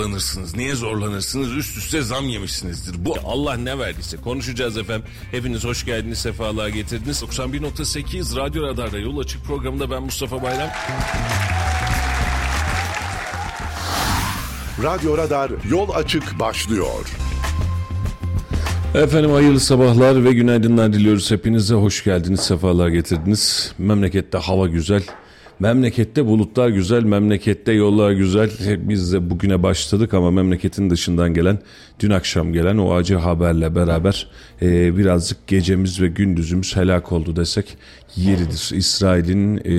zorlanırsınız. Niye zorlanırsınız? Üst üste zam yemişsinizdir. Bu Allah ne verdiyse. Konuşacağız efendim. Hepiniz hoş geldiniz, sefalar getirdiniz. 91.8 Radyo Radar'da Yol Açık programında ben Mustafa Bayram. Radyo Radar Yol açık başlıyor. Efendim hayırlı sabahlar ve günaydınlar diliyoruz hepinize. Hoş geldiniz, sefalar getirdiniz. Memlekette hava güzel. Memlekette bulutlar güzel, memlekette yollar güzel. Biz de bugüne başladık ama memleketin dışından gelen, dün akşam gelen o acı haberle beraber e, birazcık gecemiz ve gündüzümüz helak oldu desek yeridir. İsrail'in e,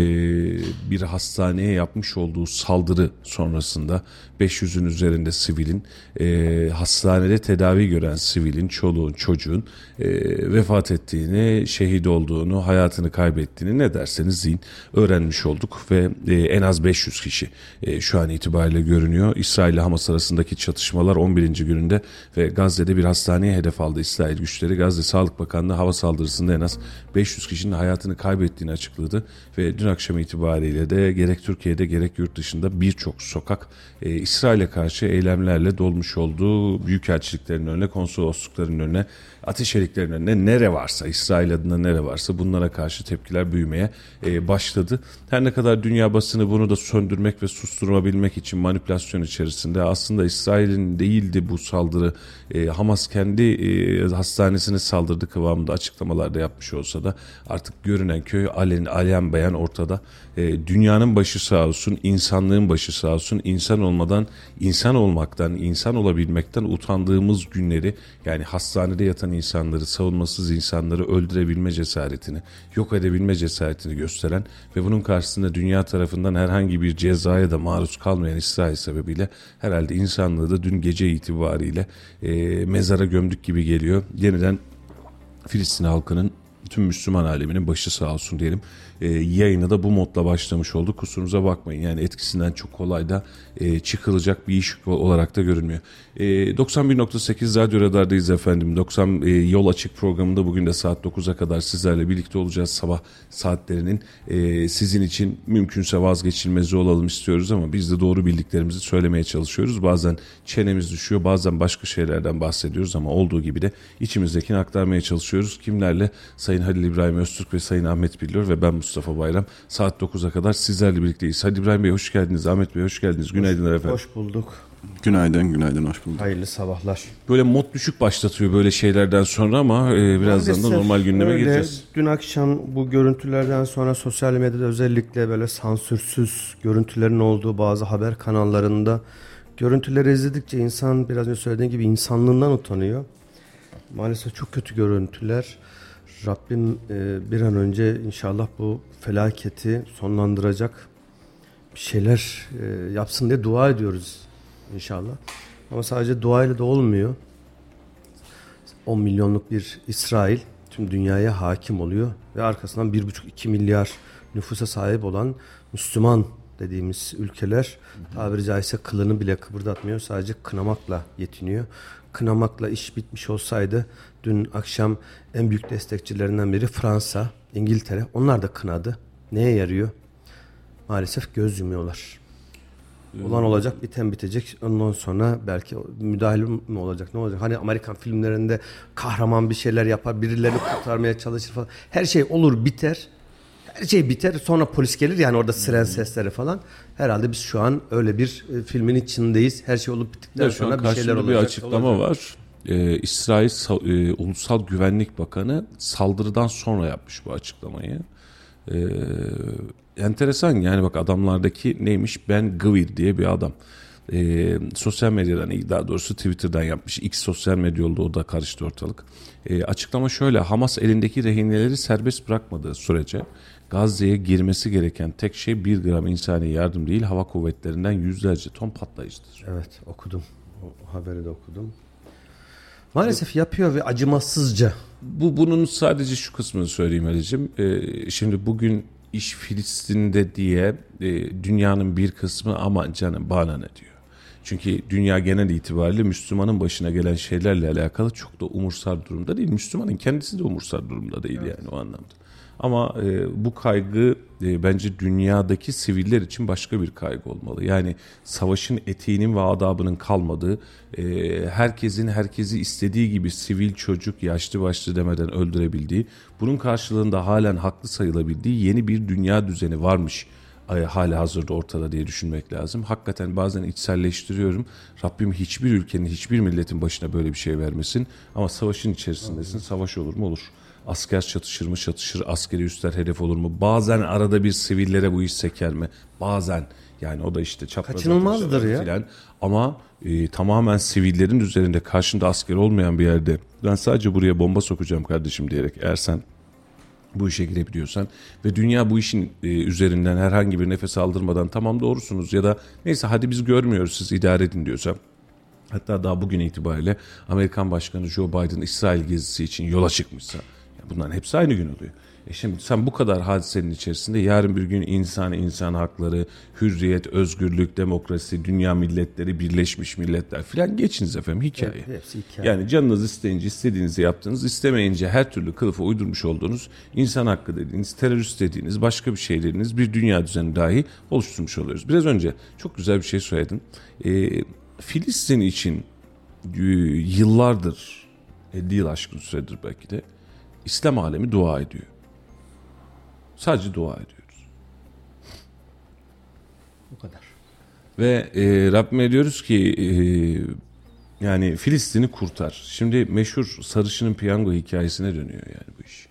bir hastaneye yapmış olduğu saldırı sonrasında 500'ün üzerinde sivilin, e, hastanede tedavi gören sivilin, çoluğun, çocuğun e, vefat ettiğini, şehit olduğunu, hayatını kaybettiğini ne derseniz deyin öğrenmiş olduk ve e, en az 500 kişi e, şu an itibariyle görünüyor. İsrail ile Hamas arasındaki çatışmalar 11. gününde ve Gazze'de bir hastaneye hedef aldı İsrail güçleri. Gazze Sağlık Bakanlığı hava saldırısında en az 500 kişinin hayatını kaybettiğini açıkladı ve dün akşam itibariyle de gerek Türkiye'de gerek yurt dışında birçok sokak e, İsrail'e karşı eylemlerle dolmuş olduğu büyükelçiliklerin önüne, konsoloslukların önüne, ateş eliklerinin önüne nere varsa, İsrail adına nere varsa bunlara karşı tepkiler büyümeye e, başladı. Her ne kadar dünya basını bunu da söndürmek ve susturmabilmek için manipülasyon içerisinde aslında İsrail'in değildi bu saldırı, e, Hamas kendi e, hastanesine saldırdı kıvamında açıklamalarda yapmış olsa da artık görünen köy alen, alem beyan ortada. E, dünyanın başı sağ olsun, insanlığın başı sağ olsun, insan olmadan, insan olmaktan, insan olabilmekten utandığımız günleri yani hastanede yatan insanları, savunmasız insanları öldürebilme cesaretini, yok edebilme cesaretini gösteren ve bunun karşısında dünya tarafından herhangi bir cezaya da maruz kalmayan İsrail sebebiyle herhalde insanlığı da dün gece itibariyle e, mezara gömdük gibi geliyor. Yeniden Filistin halkının tüm Müslüman aleminin başı sağ olsun diyelim. E, yayına da bu modla başlamış olduk. Kusurunuza bakmayın. Yani etkisinden çok kolay da e, çıkılacak bir iş olarak da görünmüyor. E, 91.8 Radyo Radar'dayız efendim. 90 e, Yol Açık programında bugün de saat 9'a kadar sizlerle birlikte olacağız. Sabah saatlerinin e, sizin için mümkünse vazgeçilmezi olalım istiyoruz ama biz de doğru bildiklerimizi söylemeye çalışıyoruz. Bazen çenemiz düşüyor, bazen başka şeylerden bahsediyoruz ama olduğu gibi de içimizdekini aktarmaya çalışıyoruz. Kimlerle? Sayın Halil İbrahim Öztürk ve Sayın Ahmet Billur ve ben Bayram. Saat 9'a kadar sizlerle birlikteyiz. Halil İbrahim Bey hoş geldiniz. Ahmet Bey hoş geldiniz. Günaydınlar efendim. Hoş bulduk. Günaydın, günaydın, hoş bulduk. Hayırlı sabahlar. Böyle mod düşük başlatıyor böyle şeylerden sonra ama e, birazdan da normal gündeme öyle. geleceğiz. Dün akşam bu görüntülerden sonra sosyal medyada özellikle böyle sansürsüz görüntülerin olduğu bazı haber kanallarında görüntüleri izledikçe insan biraz önce söylediğim gibi insanlığından utanıyor. Maalesef çok kötü görüntüler. Rabbim e, bir an önce inşallah bu felaketi sonlandıracak bir şeyler e, yapsın diye dua ediyoruz inşallah. Ama sadece duayla da olmuyor. 10 milyonluk bir İsrail tüm dünyaya hakim oluyor ve arkasından 1,5-2 milyar nüfusa sahip olan Müslüman dediğimiz ülkeler tabiri caizse kılını bile kıpırdatmıyor. Sadece kınamakla yetiniyor. Kınamakla iş bitmiş olsaydı dün akşam en büyük destekçilerinden biri Fransa, İngiltere. Onlar da kınadı. Neye yarıyor? Maalesef göz yumuyorlar. Olan olacak, biten bitecek. Ondan sonra belki müdahale mi olacak, ne olacak? Hani Amerikan filmlerinde kahraman bir şeyler yapar, birilerini kurtarmaya çalışır falan. Her şey olur, biter. Her şey biter. Sonra polis gelir yani orada siren sesleri falan. Herhalde biz şu an öyle bir e, filmin içindeyiz. Her şey olup bittikten Evet, sonra bir şeyler olacak. bir açıklama olacak. var. Ee, İsrail e, Ulusal Güvenlik Bakanı saldırıdan sonra yapmış bu açıklamayı. Ee, enteresan yani bak adamlardaki neymiş Ben Gvir diye bir adam. e, sosyal medyadan daha doğrusu Twitter'dan yapmış. X sosyal medya oldu o da karıştı ortalık. E, açıklama şöyle Hamas elindeki rehineleri serbest bırakmadığı sürece Gazze'ye girmesi gereken tek şey bir gram insani yardım değil hava kuvvetlerinden yüzlerce ton patlayıcıdır. Evet okudum. O haberi de okudum. Maalesef yapıyor ve acımasızca. Bu bunun sadece şu kısmını söyleyeyim Ali'cim. Ee, şimdi bugün iş Filistin'de diye e, dünyanın bir kısmı ama canım bana ne diyor. Çünkü dünya genel itibariyle Müslümanın başına gelen şeylerle alakalı çok da umursar durumda değil. Müslümanın kendisi de umursar durumda değil evet. yani o anlamda. Ama e, bu kaygı e, bence dünyadaki siviller için başka bir kaygı olmalı. Yani savaşın etiğinin ve adabının kalmadığı, e, herkesin herkesi istediği gibi sivil çocuk, yaşlı başlı demeden öldürebildiği, bunun karşılığında halen haklı sayılabildiği yeni bir dünya düzeni varmış hala hazırda ortada diye düşünmek lazım. Hakikaten bazen içselleştiriyorum. Rabbim hiçbir ülkenin, hiçbir milletin başına böyle bir şey vermesin. Ama savaşın içerisindesin. Savaş olur mu? Olur. Asker çatışır mı çatışır, askeri üstler hedef olur mu? Bazen arada bir sivillere bu iş seker mi? Bazen yani o da işte çapraz kaçınılmazdır ya. Filan. Ama e, tamamen sivillerin üzerinde karşında asker olmayan bir yerde ben sadece buraya bomba sokacağım kardeşim diyerek eğer sen bu işe girebiliyorsan ve dünya bu işin e, üzerinden herhangi bir nefes aldırmadan tamam doğrusunuz ya da neyse hadi biz görmüyoruz siz idare edin diyorsa hatta daha bugün itibariyle Amerikan Başkanı Joe Biden İsrail gezisi için yola çıkmışsa Bunların hepsi aynı gün oluyor. E şimdi sen bu kadar hadisenin içerisinde yarın bir gün insan, insan hakları, hürriyet, özgürlük, demokrasi, dünya milletleri, birleşmiş milletler filan geçiniz efendim hikaye. Evet, hepsi hikaye. Yani canınız isteyince istediğinizi yaptınız, istemeyince her türlü kılıfa uydurmuş olduğunuz insan hakkı dediğiniz, terörist dediğiniz, başka bir şey dediğiniz bir dünya düzeni dahi oluşturmuş oluyoruz. Biraz önce çok güzel bir şey söyledin. E, Filistin için e, yıllardır, 50 yıl aşkın süredir belki de İslam alemi dua ediyor. Sadece dua ediyoruz. Bu kadar. Ve e, Rabbime diyoruz ki e, yani Filistin'i kurtar. Şimdi meşhur sarışının piyango hikayesine dönüyor yani bu iş.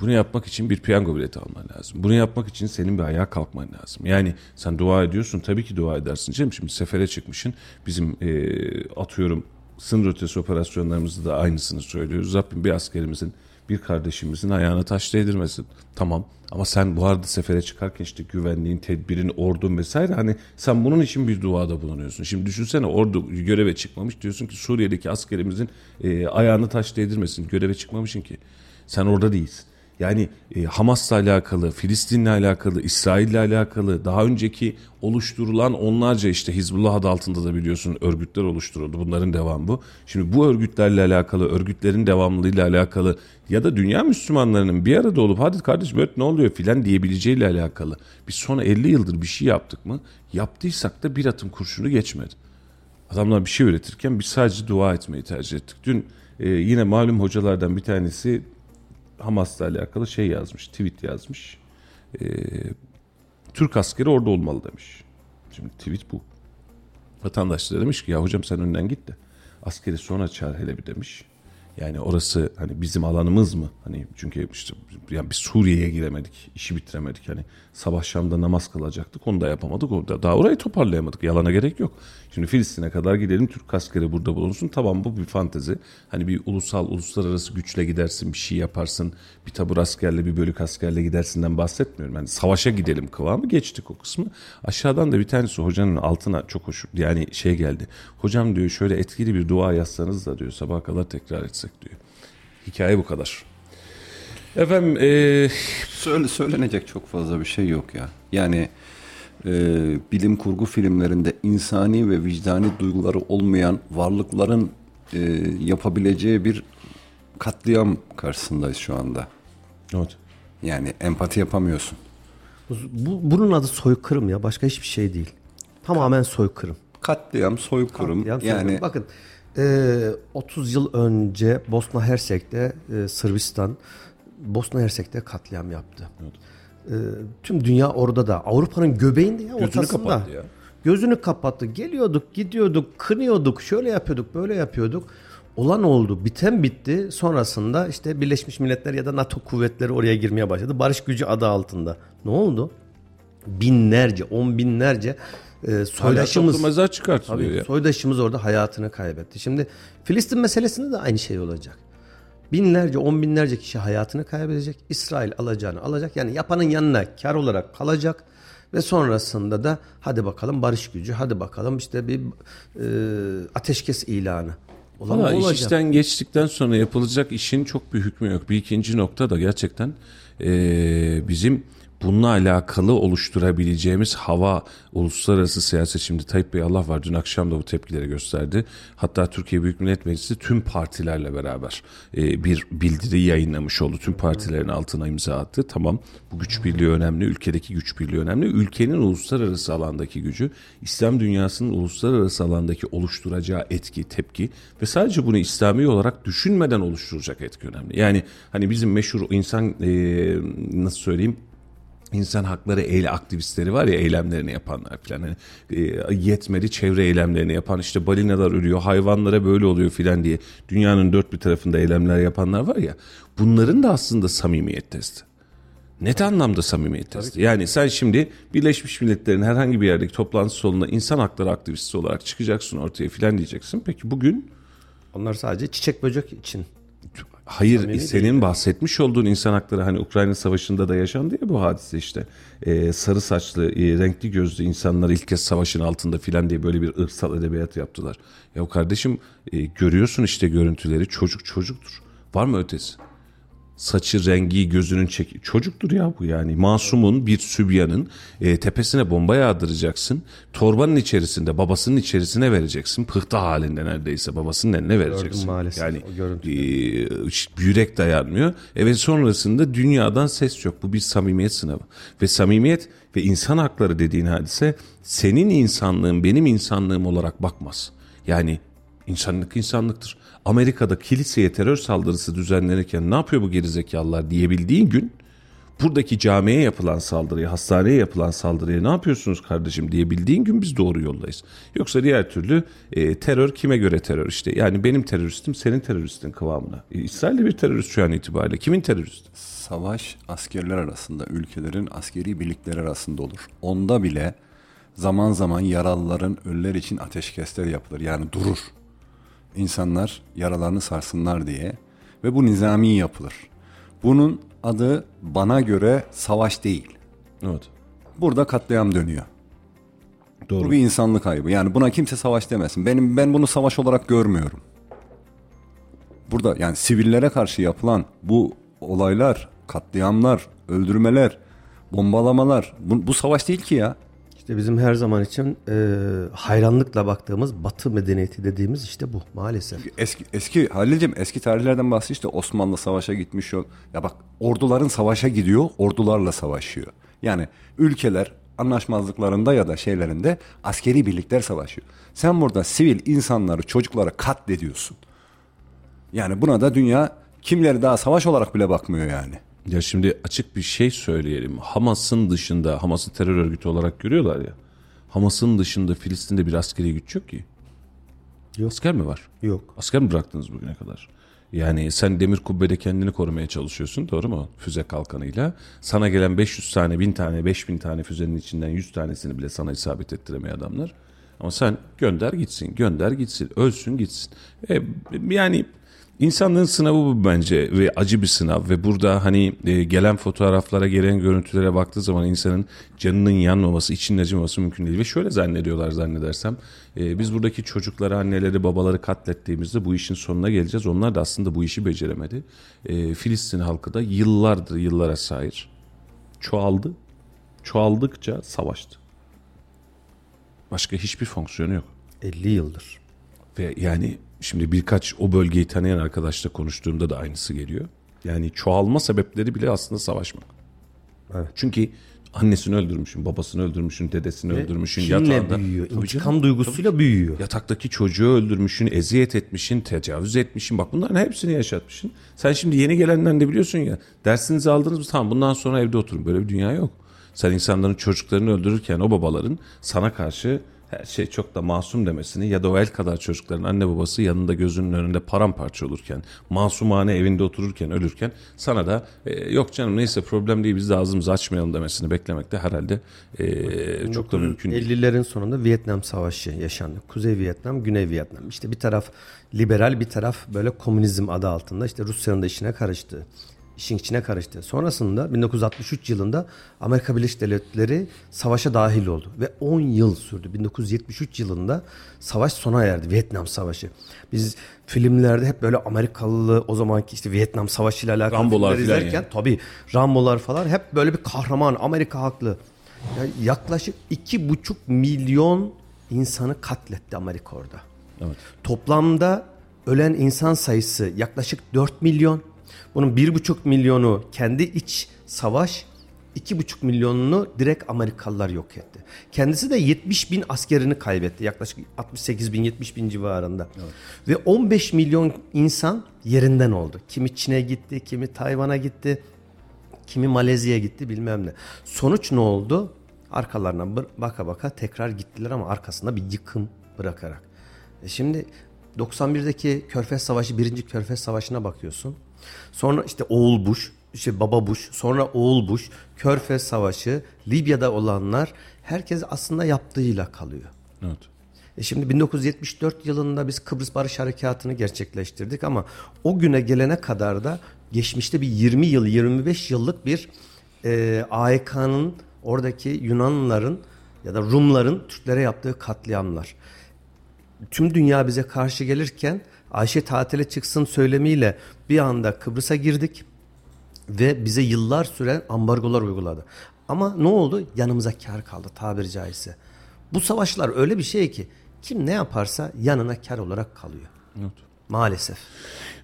Bunu yapmak için bir piyango bileti alman lazım. Bunu yapmak için senin bir ayağa kalkman lazım. Yani sen dua ediyorsun tabii ki dua edersin canım. Şimdi sefere çıkmışsın. Bizim e, atıyorum sınır ötesi operasyonlarımızda da aynısını söylüyoruz. Rabbim bir askerimizin bir kardeşimizin ayağına taş değdirmesin. Tamam ama sen bu arada sefere çıkarken işte güvenliğin, tedbirin, ordun vesaire hani sen bunun için bir duada bulunuyorsun. Şimdi düşünsene ordu göreve çıkmamış diyorsun ki Suriye'deki askerimizin e, ayağını taş değdirmesin. Göreve çıkmamışsın ki. Sen orada değilsin. Yani e, Hamas'la alakalı, Filistin'le alakalı, İsrail'le alakalı daha önceki oluşturulan onlarca işte Hizbullah adı altında da biliyorsun örgütler oluşturuldu. Bunların devamı bu. Şimdi bu örgütlerle alakalı, örgütlerin devamlılığıyla alakalı ya da dünya Müslümanlarının bir arada olup hadi kardeş böyle ne oluyor filan diyebileceğiyle alakalı. Biz son 50 yıldır bir şey yaptık mı? Yaptıysak da bir atım kurşunu geçmedi. Adamlar bir şey üretirken biz sadece dua etmeyi tercih ettik. Dün e, yine malum hocalardan bir tanesi Hamas'la alakalı şey yazmış, tweet yazmış. E, Türk askeri orada olmalı demiş. Şimdi tweet bu. Vatandaş da demiş ki ya hocam sen önden git de askeri sonra çağır hele bir demiş. Yani orası hani bizim alanımız mı? Hani çünkü işte yani biz Suriye'ye giremedik, işi bitiremedik. Hani sabah Şam'da namaz kılacaktık, onu da yapamadık. Orada daha orayı toparlayamadık. Yalana gerek yok. Şimdi Filistin'e kadar gidelim, Türk askeri burada bulunsun. Tamam bu bir fantezi. Hani bir ulusal, uluslararası güçle gidersin, bir şey yaparsın. Bir tabur askerle, bir bölük askerle gidersinden bahsetmiyorum. Yani savaşa gidelim kıvamı geçtik o kısmı. Aşağıdan da bir tanesi hocanın altına çok hoş yani şey geldi. Hocam diyor şöyle etkili bir dua yazsanız da diyor sabah kadar tekrar etsek diyor. Hikaye bu kadar. Efendim e... Söyle, söylenecek çok fazla bir şey yok ya. Yani e, bilim kurgu filmlerinde insani ve vicdani duyguları olmayan varlıkların e, yapabileceği bir katliam karşısındayız şu anda. Evet. Yani empati yapamıyorsun. Bu, bunun adı soykırım ya başka hiçbir şey değil. Tamamen soykırım. Katliam, soykırım. Katliam, soykırım. Yani bakın e, 30 yıl önce Bosna Hersek'te e, Sırbistan Bosna Hersek'te katliam yaptı. Evet. E, tüm dünya orada da Avrupa'nın göbeğinde ya Gözünü ortasında. Kapattı ya. Gözünü kapattı. Geliyorduk, gidiyorduk, kınıyorduk, şöyle yapıyorduk, böyle yapıyorduk. Olan oldu, biten bitti. Sonrasında işte Birleşmiş Milletler ya da NATO kuvvetleri oraya girmeye başladı. Barış gücü adı altında. Ne oldu? Binlerce, on binlerce e, soydaşımız mezar çıkartılıyor Tabii ya. soydaşımız orada hayatını kaybetti. Şimdi Filistin meselesinde de aynı şey olacak. Binlerce, on binlerce kişi hayatını kaybedecek. İsrail alacağını alacak. Yani yapanın yanına kar olarak kalacak. Ve sonrasında da hadi bakalım barış gücü, hadi bakalım işte bir e, ateşkes ilanı. Olan Valla iş işten geçtikten sonra yapılacak işin çok bir hükmü yok. Bir ikinci nokta da gerçekten eee, bizim bununla alakalı oluşturabileceğimiz hava uluslararası siyaset şimdi Tayyip Bey Allah var dün akşam da bu tepkileri gösterdi. Hatta Türkiye Büyük Millet Meclisi tüm partilerle beraber eee, bir bildiri yayınlamış oldu. Tüm partilerin altına imza attı. Tamam bu güç birliği önemli, ülkedeki güç birliği önemli. Ülkenin uluslararası alandaki gücü, İslam dünyasının uluslararası alandaki oluşturacağı etki, tepki ve sadece bunu İslami olarak düşünmeden oluşturacak etki önemli. Yani hani bizim meşhur insan eee, nasıl söyleyeyim İnsan hakları eyle aktivistleri var ya eylemlerini yapanlar filan hani e, yetmedi çevre eylemlerini yapan işte balinalar ölüyor hayvanlara böyle oluyor filan diye dünyanın dört bir tarafında eylemler yapanlar var ya bunların da aslında samimiyet testi. Net anlamda samimiyet testi. Yani sen şimdi Birleşmiş Milletler'in herhangi bir yerdeki toplantı salonunda insan hakları aktivisti olarak çıkacaksın ortaya filan diyeceksin. Peki bugün Onlar sadece çiçek böcek için. Hayır Samimi senin bahsetmiş olduğun insan hakları hani Ukrayna Savaşı'nda da yaşandı ya bu hadise işte. Ee, sarı saçlı, e, renkli gözlü insanlar ilk kez savaşın altında filan diye böyle bir ırksal edebiyat yaptılar. Ya kardeşim e, görüyorsun işte görüntüleri çocuk çocuktur. Var mı ötesi? Saçı, rengi, gözünün çeki çocuktur ya bu yani. Masumun bir sübyanın e, tepesine bomba yağdıracaksın. Torbanın içerisinde, babasının içerisine vereceksin. Pıhtı halinde neredeyse babasının eline vereceksin. maalesef yani e, yürek dayanmıyor. E ve sonrasında dünyadan ses yok. Bu bir samimiyet sınavı. Ve samimiyet ve insan hakları dediğin hadise senin insanlığın benim insanlığım olarak bakmaz. Yani İnsanlık insanlıktır. Amerika'da kiliseye terör saldırısı düzenlenirken ne yapıyor bu gerizekalılar diyebildiğin gün buradaki camiye yapılan saldırıya, hastaneye yapılan saldırıya ne yapıyorsunuz kardeşim diyebildiğin gün biz doğru yoldayız. Yoksa diğer türlü e, terör kime göre terör işte. Yani benim teröristim senin teröristin kıvamına. E, İsrail de bir terörist şu an itibariyle. Kimin teröristi? Savaş askerler arasında, ülkelerin askeri birlikleri arasında olur. Onda bile zaman zaman yaralıların ölüler için ateşkesler yapılır. Yani durur. İnsanlar yaralarını sarsınlar diye ve bu nizami yapılır. Bunun adı bana göre savaş değil. Evet. Burada katliam dönüyor. Doğru. Bu bir insanlık kaybı. Yani buna kimse savaş demesin. Benim ben bunu savaş olarak görmüyorum. Burada yani sivillere karşı yapılan bu olaylar, katliamlar, öldürmeler, bombalamalar bu, bu savaş değil ki ya. İşte bizim her zaman için e, hayranlıkla baktığımız Batı medeniyeti dediğimiz işte bu maalesef. Eski eski Halil'cim eski tarihlerden bahsediyor işte Osmanlı savaşa gitmiş yol. Ya bak orduların savaşa gidiyor, ordularla savaşıyor. Yani ülkeler anlaşmazlıklarında ya da şeylerinde askeri birlikler savaşıyor. Sen burada sivil insanları, çocukları katlediyorsun. Yani buna da dünya kimleri daha savaş olarak bile bakmıyor yani. Ya şimdi açık bir şey söyleyelim. Hamas'ın dışında, Hamas'ı terör örgütü olarak görüyorlar ya. Hamas'ın dışında Filistin'de bir askeri güç yok ki. Yok. Asker mi var? Yok. Asker mi bıraktınız bugüne kadar? Yani sen demir kubbede kendini korumaya çalışıyorsun doğru mu? Füze kalkanıyla. Sana gelen 500 tane, 1000 tane, 5000 tane füzenin içinden 100 tanesini bile sana isabet ettiremiyor adamlar. Ama sen gönder gitsin, gönder gitsin, ölsün gitsin. E, yani insanlığın sınavı bu bence ve acı bir sınav ve burada hani e, gelen fotoğraflara, gelen görüntülere baktığı zaman insanın canının yanmaması, içinin acıması mümkün değil. Ve şöyle zannediyorlar zannedersem e, biz buradaki çocukları, anneleri, babaları katlettiğimizde bu işin sonuna geleceğiz. Onlar da aslında bu işi beceremedi. E, Filistin halkı da yıllardır yıllara sahir çoğaldı. Çoğaldıkça savaştı. Başka hiçbir fonksiyonu yok. 50 yıldır. Ve yani şimdi birkaç o bölgeyi tanıyan arkadaşla konuştuğumda da aynısı geliyor. Yani çoğalma sebepleri bile aslında savaşmak. Evet. Çünkü annesini öldürmüşsün, babasını öldürmüşsün, dedesini öldürmüşsün. Kinle yatağında. büyüyor. Tabii İntikam duygusuyla büyüyor. Yataktaki çocuğu öldürmüşsün, eziyet etmişsin, tecavüz etmişsin. Bak bunların hepsini yaşatmışsın. Sen şimdi yeni gelenden de biliyorsun ya. Dersinizi aldınız mı? Tamam bundan sonra evde oturun. Böyle bir dünya yok. Sen insanların çocuklarını öldürürken o babaların sana karşı her şey çok da masum demesini ya da o el kadar çocukların anne babası yanında gözünün önünde paramparça olurken, masumane evinde otururken, ölürken sana da e, yok canım neyse problem değil biz de ağzımızı açmayalım demesini beklemek de herhalde e, çok da mümkün değil. 50'lerin sonunda Vietnam Savaşı yaşandı. Kuzey Vietnam, Güney Vietnam. İşte bir taraf liberal, bir taraf böyle komünizm adı altında işte Rusya'nın da işine karıştı. İşin içine karıştı. Sonrasında 1963 yılında Amerika Birleşik Devletleri savaşa dahil oldu ve 10 yıl sürdü. 1973 yılında savaş sona erdi. Vietnam Savaşı. Biz filmlerde hep böyle Amerikalı o zamanki işte Vietnam Savaşı ile alakalı Rambolar filmler izlerken yani. tabii Rambolar falan hep böyle bir kahraman Amerika haklı. Ya yaklaşık iki buçuk milyon insanı katletti Amerika orada. Evet. Toplamda ölen insan sayısı yaklaşık 4 milyon. Bunun 1,5 milyonu kendi iç savaş, 2,5 milyonunu direkt Amerikalılar yok etti. Kendisi de 70 bin askerini kaybetti. Yaklaşık 68 bin 70 bin civarında. Ve 15 milyon insan yerinden oldu. Kimi Çin'e gitti, kimi Tayvan'a gitti, kimi Malezya'ya gitti bilmem ne. Sonuç ne oldu? Arkalarına baka baka tekrar gittiler ama arkasında bir yıkım bırakarak. E şimdi 91'deki Körfez Savaşı, birinci Körfez Savaşı'na bakıyorsun. Sonra işte oğul Bush, işte baba Bush, sonra oğul Bush, Körfez Savaşı, Libya'da olanlar herkes aslında yaptığıyla kalıyor. Evet. E şimdi 1974 yılında biz Kıbrıs Barış Harekatı'nı gerçekleştirdik ama o güne gelene kadar da geçmişte bir 20 yıl, 25 yıllık bir e, AEK'nın oradaki Yunanlıların ya da Rumların Türklere yaptığı katliamlar. Tüm dünya bize karşı gelirken Ayşe tatile çıksın söylemiyle bir anda Kıbrıs'a girdik ve bize yıllar süren ambargolar uyguladı. Ama ne oldu? Yanımıza kar kaldı tabiri caizse. Bu savaşlar öyle bir şey ki kim ne yaparsa yanına kar olarak kalıyor. Evet. Maalesef.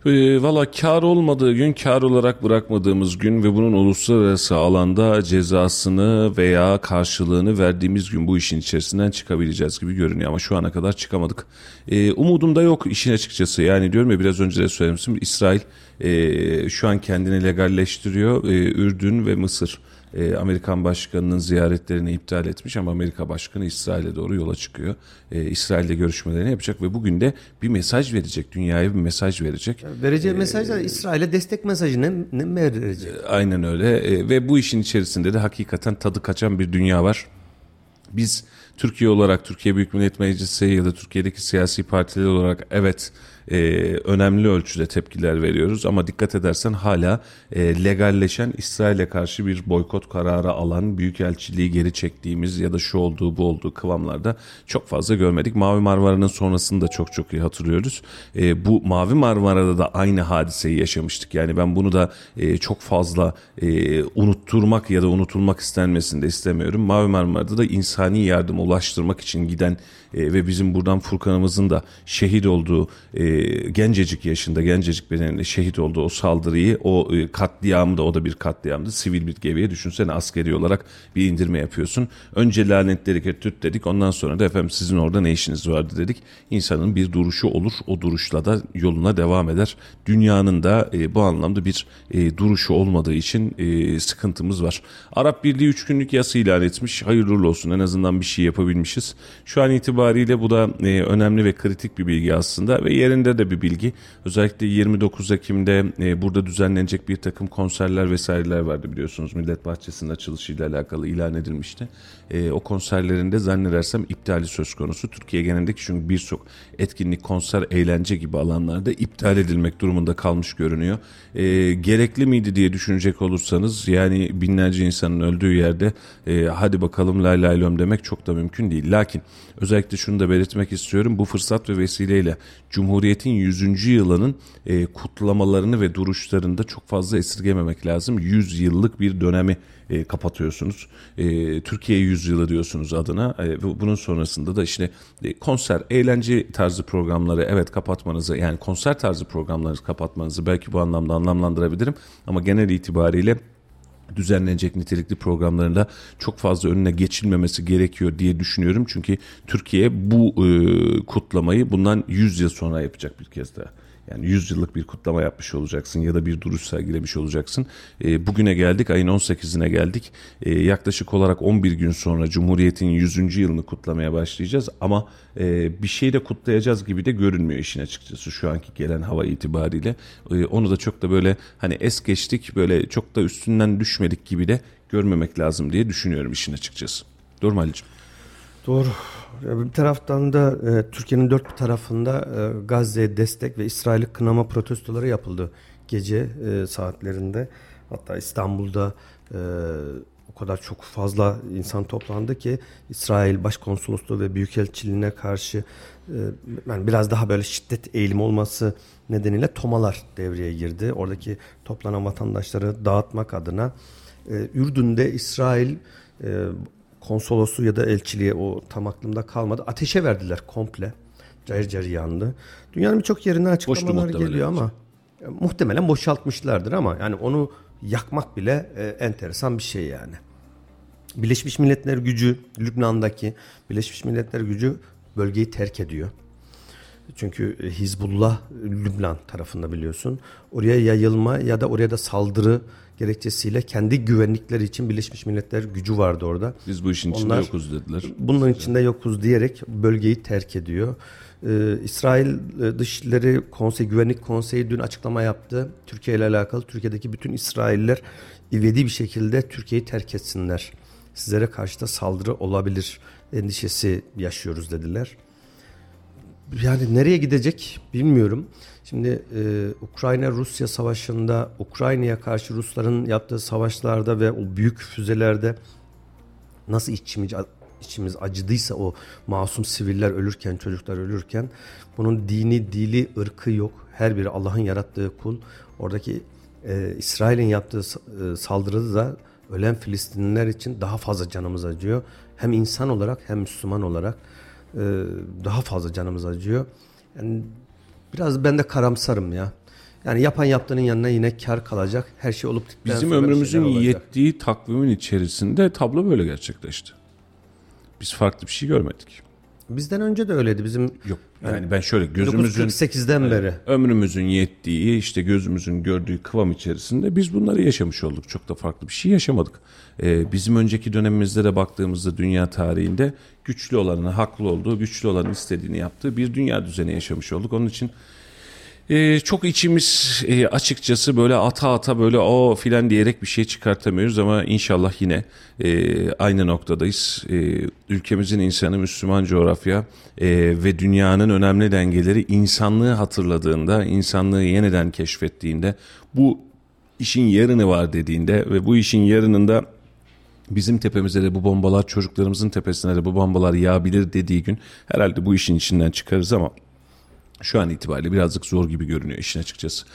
E, Valla kar olmadığı gün kar olarak bırakmadığımız gün ve bunun uluslararası alanda cezasını veya karşılığını verdiğimiz gün bu işin içerisinden çıkabileceğiz gibi görünüyor ama şu ana kadar çıkamadık. E, umudum da yok işin açıkçası yani diyorum ya biraz önce de söylemiştim İsrail e, şu an kendini legalleştiriyor e, Ürdün ve Mısır. E, Amerikan başkanının ziyaretlerini iptal etmiş ama Amerika başkanı İsrail'e doğru yola çıkıyor. E, İsrail'de görüşmelerini yapacak ve bugün de bir mesaj verecek, dünyaya bir mesaj verecek. Vereceği mesajlar İsrail'e destek mesajı ne, ne verecek? Aynen öyle E, ve bu işin içerisinde de hakikaten tadı kaçan bir dünya var. Biz Türkiye olarak Türkiye Büyük Millet Meclisi ya da Türkiye'deki siyasi partiler olarak evet e, önemli ölçüde tepkiler veriyoruz ama dikkat edersen hala e, legalleşen İsrail'e karşı bir boykot kararı alan büyükelçiliği geri çektiğimiz ya da şu olduğu bu olduğu kıvamlarda çok fazla görmedik. Mavi Marmara'nın sonrasını da çok çok iyi hatırlıyoruz. E, bu Mavi Marmara'da da aynı hadiseyi yaşamıştık. Yani ben bunu da e, çok fazla e, unutturmak ya da unutulmak istenmesini de istemiyorum. Mavi Marmara'da da insani yardım ulaştırmak için giden e, ve bizim buradan Furkan'ımızın da şehit olduğu e, gencecik yaşında gencecik bedeninde şehit olduğu o saldırıyı o e, katliamı da o da bir katliamdı. Sivil bir geviye düşünsene askeri olarak bir indirme yapıyorsun. Önce lanetleri tüt dedik ondan sonra da efendim sizin orada ne işiniz vardı dedik. İnsanın bir duruşu olur o duruşla da yoluna devam eder. Dünyanın da e, bu anlamda bir e, duruşu olmadığı için e, sıkıntımız var. Arap Birliği 3 günlük yası ilan etmiş. Hayırlı olsun en azından bir şey yapabilmişiz. Şu an itibariyle bu da e, önemli ve kritik bir bilgi aslında ve yerinde de bir bilgi. Özellikle 29 Ekim'de e, burada düzenlenecek bir takım konserler vesaireler vardı biliyorsunuz. Millet Bahçesi'nin açılışıyla alakalı ilan edilmişti. E, o konserlerinde zannedersem iptali söz konusu. Türkiye genelindeki çünkü birçok etkinlik, konser, eğlence gibi alanlarda iptal edilmek durumunda kalmış görünüyor. E, gerekli miydi diye düşünecek olursanız yani binlerce insanın öldüğü yerde e, hadi bakalım lay lay lom demek çok da mümkün değil. Lakin özellikle şunu da belirtmek istiyorum. Bu fırsat ve vesileyle Cumhuriyet'in 100. yılının e, kutlamalarını ve duruşlarını da çok fazla esirgememek lazım. 100 yıllık bir dönemi e, kapatıyorsunuz. E, Türkiye yüzyılı diyorsunuz adına. E, bu- bunun sonrasında da işte e, konser, eğlence tarzı programları evet kapatmanızı yani konser tarzı programları kapatmanızı belki bu anlamda anlamlandırabilirim. Ama genel itibariyle düzenlenecek nitelikli programlarında çok fazla önüne geçilmemesi gerekiyor diye düşünüyorum. Çünkü Türkiye bu e, kutlamayı bundan 100 yıl sonra yapacak bir kez daha. Yani 100 yıllık bir kutlama yapmış olacaksın ya da bir duruş sergilemiş olacaksın. E, bugüne geldik, ayın 18'ine geldik. E, yaklaşık olarak 11 gün sonra Cumhuriyet'in 100. yılını kutlamaya başlayacağız. Ama e, bir şey de kutlayacağız gibi de görünmüyor işin açıkçası şu anki gelen hava itibariyle. E, onu da çok da böyle hani es geçtik, böyle çok da üstünden düşmedik gibi de görmemek lazım diye düşünüyorum işin açıkçası. Doğru mu Ali'cim? Doğru. Bir taraftan da e, Türkiye'nin dört bir tarafında e, Gazze'ye destek ve İsrail'i kınama protestoları yapıldı gece e, saatlerinde. Hatta İstanbul'da e, o kadar çok fazla insan toplandı ki İsrail Başkonsolosluğu ve Büyükelçiliğine karşı e, yani biraz daha böyle şiddet eğilimi olması nedeniyle tomalar devreye girdi. Oradaki toplanan vatandaşları dağıtmak adına e, Ürdün'de İsrail e, konsolosu ya da elçiliğe o tam aklımda kalmadı. Ateşe verdiler komple. Cayır cayır yandı. Dünyanın birçok yerinden açıklamalar geliyor ama e, muhtemelen boşaltmışlardır ama yani onu yakmak bile e, enteresan bir şey yani. Birleşmiş Milletler gücü Lübnan'daki Birleşmiş Milletler gücü bölgeyi terk ediyor. Çünkü Hizbullah Lübnan tarafında biliyorsun. Oraya yayılma ya da oraya da saldırı gerekçesiyle kendi güvenlikleri için Birleşmiş Milletler gücü vardı orada. Biz bu işin içinde Onlar- yokuz dediler. Bunun içinde yokuz diyerek bölgeyi terk ediyor. Ee, İsrail e, Dışişleri Konseyi, Güvenlik Konseyi dün açıklama yaptı. Türkiye ile alakalı. Türkiye'deki bütün İsrailler ivedi bir şekilde Türkiye'yi terk etsinler. Sizlere karşı da saldırı olabilir endişesi yaşıyoruz dediler. Yani nereye gidecek bilmiyorum. Şimdi e, Ukrayna-Rusya savaşında Ukrayna'ya karşı Rusların yaptığı savaşlarda ve o büyük füzelerde nasıl içimiz, içimiz acıdıysa o masum siviller ölürken, çocuklar ölürken bunun dini, dili, ırkı yok. Her biri Allah'ın yarattığı kul. Oradaki e, İsrail'in yaptığı e, saldırıda da ölen Filistinliler için daha fazla canımız acıyor. Hem insan olarak hem Müslüman olarak e, daha fazla canımız acıyor. Yani biraz ben de karamsarım ya. Yani yapan yaptığının yanına yine kar kalacak. Her şey olup Bizim ömrümüzün yettiği takvimin içerisinde tablo böyle gerçekleşti. Biz farklı bir şey görmedik. Bizden önce de öyleydi. Bizim Yok yani ben şöyle gözümüzün 1948'den beri. ömrümüzün yettiği işte gözümüzün gördüğü kıvam içerisinde biz bunları yaşamış olduk. Çok da farklı bir şey yaşamadık. Ee, bizim önceki dönemimizde de baktığımızda dünya tarihinde güçlü olanın haklı olduğu, güçlü olanın istediğini yaptığı bir dünya düzeni yaşamış olduk. Onun için ee, çok içimiz e, açıkçası böyle ata ata böyle o filan diyerek bir şey çıkartamıyoruz ama inşallah yine e, aynı noktadayız. E, ülkemizin insanı Müslüman coğrafya e, ve dünyanın önemli dengeleri insanlığı hatırladığında, insanlığı yeniden keşfettiğinde bu işin yarını var dediğinde ve bu işin yarınında bizim tepemize de bu bombalar çocuklarımızın tepesine de bu bombalar yağabilir dediği gün herhalde bu işin içinden çıkarız ama şu an itibariyle birazcık zor gibi görünüyor işin açıkçası.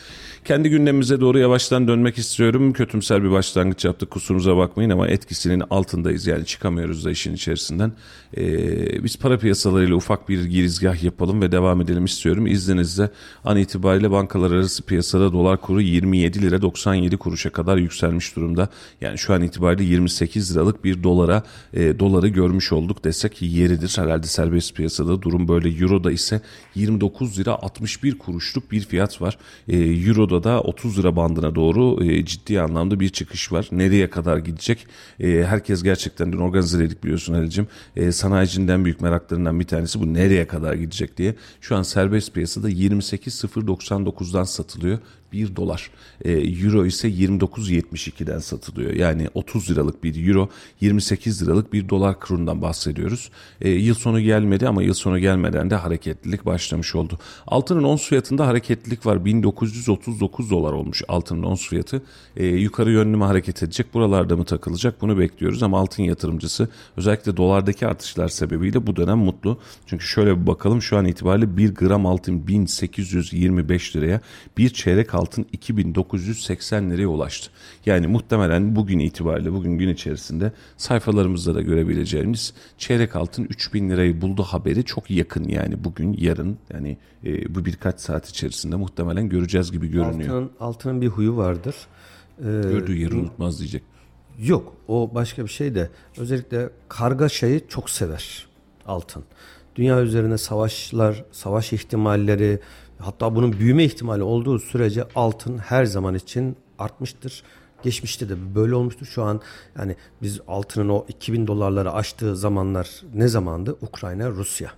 Kendi gündemimize doğru yavaştan dönmek istiyorum. Kötümser bir başlangıç yaptık kusurumuza bakmayın ama etkisinin altındayız yani çıkamıyoruz da işin içerisinden. Ee, biz para piyasalarıyla ufak bir girizgah yapalım ve devam edelim istiyorum. İzninizle an itibariyle bankalar arası piyasada dolar kuru 27 lira 97 kuruşa kadar yükselmiş durumda. Yani şu an itibariyle 28 liralık bir dolara e, doları görmüş olduk desek yeridir. Herhalde serbest piyasada durum böyle. Euro'da ise 29 lira 61 kuruşluk bir fiyat var. E, Euro'da da 30 lira bandına doğru e, ciddi anlamda bir çıkış var. Nereye kadar gidecek? E, herkes gerçekten dün organize dedik biliyorsun Ali'cim. E, sanayicinin en büyük meraklarından bir tanesi bu nereye kadar gidecek diye. Şu an serbest piyasada 28.099'dan satılıyor. 1 dolar. E, euro ise 29.72'den satılıyor. Yani 30 liralık bir euro 28 liralık bir dolar kurundan bahsediyoruz. E, yıl sonu gelmedi ama yıl sonu gelmeden de hareketlilik başlamış oldu. Altının ons fiyatında hareketlilik var. 1939 dolar olmuş altının ons fiyatı. E, yukarı yönlü mü hareket edecek? Buralarda mı takılacak? Bunu bekliyoruz ama altın yatırımcısı özellikle dolardaki artışlar sebebiyle bu dönem mutlu. Çünkü şöyle bir bakalım şu an itibariyle 1 gram altın 1825 liraya bir çeyrek altın 2980 liraya ulaştı. Yani muhtemelen bugün itibariyle bugün gün içerisinde sayfalarımızda da görebileceğimiz çeyrek altın 3000 lirayı buldu haberi çok yakın yani bugün yarın yani e, bu birkaç saat içerisinde muhtemelen göreceğiz gibi görünüyor. Altının, altının bir huyu vardır. Ee, Gördüğü yeri unutmaz diyecek. Yok o başka bir şey de özellikle kargaşayı çok sever altın. Dünya üzerine savaşlar, savaş ihtimalleri Hatta bunun büyüme ihtimali olduğu sürece altın her zaman için artmıştır. Geçmişte de böyle olmuştur. Şu an yani biz altının o 2000 dolarları aştığı zamanlar ne zamandı? Ukrayna Rusya